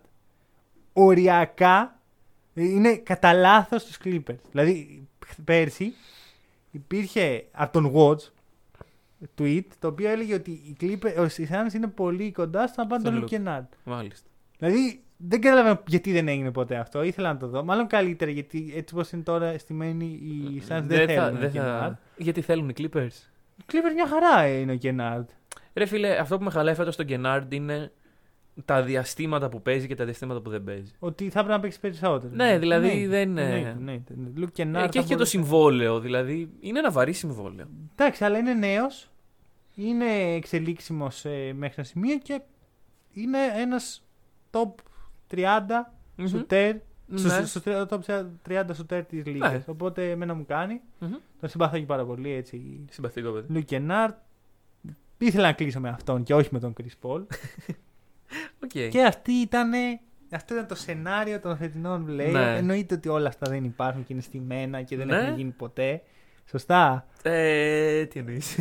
οριακά είναι κατά λάθος του Clippers. Δηλαδή, πέρσι υπήρχε από τον Watch tweet το οποίο έλεγε ότι οι Clippers, οι Suns είναι πολύ κοντά στο να πάνε Στον τον Λουκ Luke. Κενάρντ. Μάλιστα. Δηλαδή, δεν καταλαβαίνω γιατί δεν έγινε ποτέ αυτό. Ήθελα να το δω. Μάλλον καλύτερα γιατί έτσι όπως είναι τώρα στημένοι οι Suns δεν, Δεν θα- θέλουν δεν τον Κενάρντ. θα. Γιατί θέλουν οι Clippers. Οι Clippers μια χαρά είναι ο Κενάρντ. Ρε φίλε, αυτό που με χαλάει φέτος στον Γκενάρντ είναι τα διαστήματα που παίζει και τα διαστήματα που δεν παίζει. Ότι θα πρέπει να παίξει περισσότερο. Ναι, δηλαδή δεν είναι- Ναι, ναι, ναι. Λουκ Ε, Κενάρντ. και έχει και το συμβόλαιο, δηλαδή είναι ένα βαρύ συμβόλαιο. Εντάξει, αλλά είναι νέος. Είναι εξελίξιμος μέχρι ένα σημείο και είναι ένας top 30 Μμμ. σουτέρ. Ναι. στο- στο top 30 σουτέρ της Λίγκας. Ναι. Οπότε εμένα μου κάνει. Μμμ. Τον συμπαθώ και πάρα πολύ έτσι. Συμπαθητικό παιδί. Luke Kennard. Ήθελα να κλείσω με αυτόν και όχι με τον Chris Paul. Οκ. και αυτή ήταν. Αυτό ήταν το σενάριο των φετινών Play. Ναι. Εννοείται ότι όλα αυτά δεν υπάρχουν και είναι στημένα και δεν Ναι. έχουν γίνει ποτέ. Σωστά. Ε, τι εννοείς.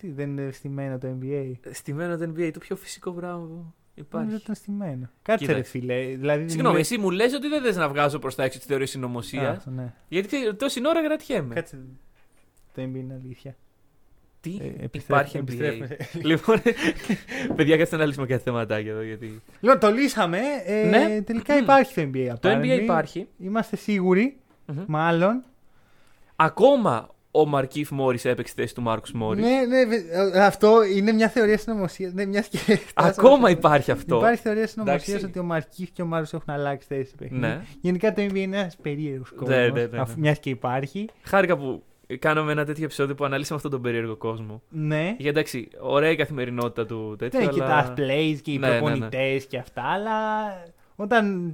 Τι, δεν είναι στημένο το NBA. Στημένο το NBA, το πιο φυσικό πράγμα που Νομίζω υπάρχει. ότι ήταν στημένο. Κάτσε ρε Κοίταξε. φίλε. Δηλαδή, Συγγνώμη, μου- εσύ μου λες ότι δεν θες να βγάζω προς τα έξω τη θεωρία Α, συνωμοσίας. αυτό, ναι. Γιατί ξέρεις, τόση ώρα κρατιέμαι. Κάτσε. Το NBA είναι αλήθεια. Τι, Ε, επιστρέφουμε- υπάρχει NBA. επιστρέφουμε. λοιπόν, παιδιά, κάτσε να λύσουμε κάτι θεματάκια εδώ. Γιατί... Λοιπόν, το λύσαμε. Ε, Ναι. Τελικά υπάρχει το NBA. Το apparently. NBA υπάρχει. Είμαστε σίγουροι. Μμμ. Μάλλον. Ακόμα ο Μαρκίφ Μόρις έπαιξε τη θέση του Μάρκους Μόρις. Ναι, ναι, βε- ε, αυτό είναι μια θεωρία συνωμοσία. Ναι, μια και... Ακόμα υπάρχει αυτό. Υπάρχει θεωρία συνωμοσίας Εντάξει. ότι ο Μαρκίφ και ο Μάριο έχουν αλλάξει θέση στο παιχνίδι. Ναι. Γενικά το NBA είναι ένας περίεργος κόσμος. Ναι, ναι, ναι, ναι. Μιας και υπάρχει. Χάρηκα που κάναμε ένα τέτοιο επεισόδιο που αναλύσαμε αυτόν τον περίεργο κόσμο. Ναι. Γιατί εντάξει, ωραία η καθημερινότητα του τέτοιου. Ναι, και αλλά... τα plays και οι Ναι, ναι, ναι. προπονητές και αυτά, αλλά όταν.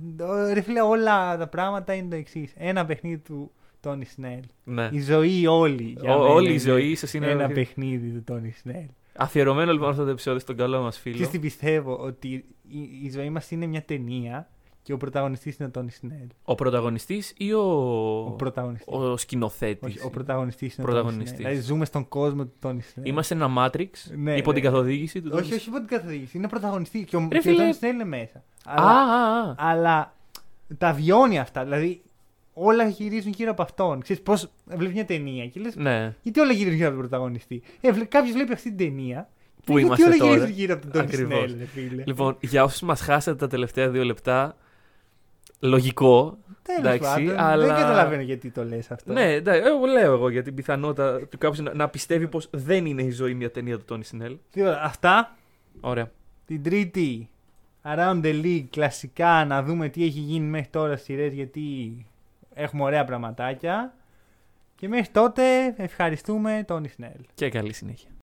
Ρε φίλε, όλα τα πράγματα είναι το εξής. Ένα παιχνίδι του Τόνι Σνέλ. Ναι. Η ζωή όλη. για Ο- μένα όλη η είναι ζωή ίσως είναι ένα ένα- παιχνίδι του Τόνι Σνέλ. Αφιερωμένο λοιπόν αυτό το επεισόδιο στον καλό μας φίλο. Και τι πιστεύω, ότι η, η ζωή μας είναι μια ταινία και ο πρωταγωνιστής είναι ο Τόνι Σνέλ. Ο πρωταγωνιστής ή ο, Ο πρωταγωνιστής. ο σκηνοθέτης. Όχι, ο πρωταγωνιστής είναι ο Τόνι Πρωταγωνιστής. Σνέλ. Δηλαδή ζούμε στον κόσμο του Τόνι Σνέλ. Είμαστε ένα Matrix Ναι, υπό ναι. την καθοδήγηση του. Όχι, όχι υπό την καθοδήγηση. Είναι πρωταγωνιστή. Και ο, Ρε και ο φίλε. Τόνι Σνέλ είναι μέσα. Α, Αλλά, α, α. αλλά τα βιώνει αυτά. Δηλαδή όλα γυρίζουν γύρω από αυτόν. Ξέρεις πώς βλέπεις μια ταινία και λες Ναι. γιατί όλα γυρίζουν γύρω από τον πρωταγωνιστή. Ε, Κάποιος βλέπει αυτή την ταινία. Πού και είμαστε γιατί όλα τώρα. γυρίζουν γύρω από τον Τόνι Ακριβώς. Σνέλ, ρε φίλε. Λοιπόν, για όσους μας χάσατε τα τελευταία δύο λεπτά, λογικό. Τέλος εντάξει, πάντων, αλλά- Δεν καταλαβαίνω γιατί το λες αυτό. Ναι, εντάξει, εγώ λέω εγώ για την πιθανότητα του κάποιο να, να πιστεύει πως δεν είναι η ζωή μια ταινία του Τόνι Σινέλ. Τίποτα. Αυτά Ωραία. την Τρίτη. Around the League, κλασικά να δούμε τι έχει γίνει μέχρι τώρα σειρές γιατί έχουμε ωραία πραγματάκια. Και μέχρι τότε ευχαριστούμε τον Ισνέλ. Και καλή συνέχεια.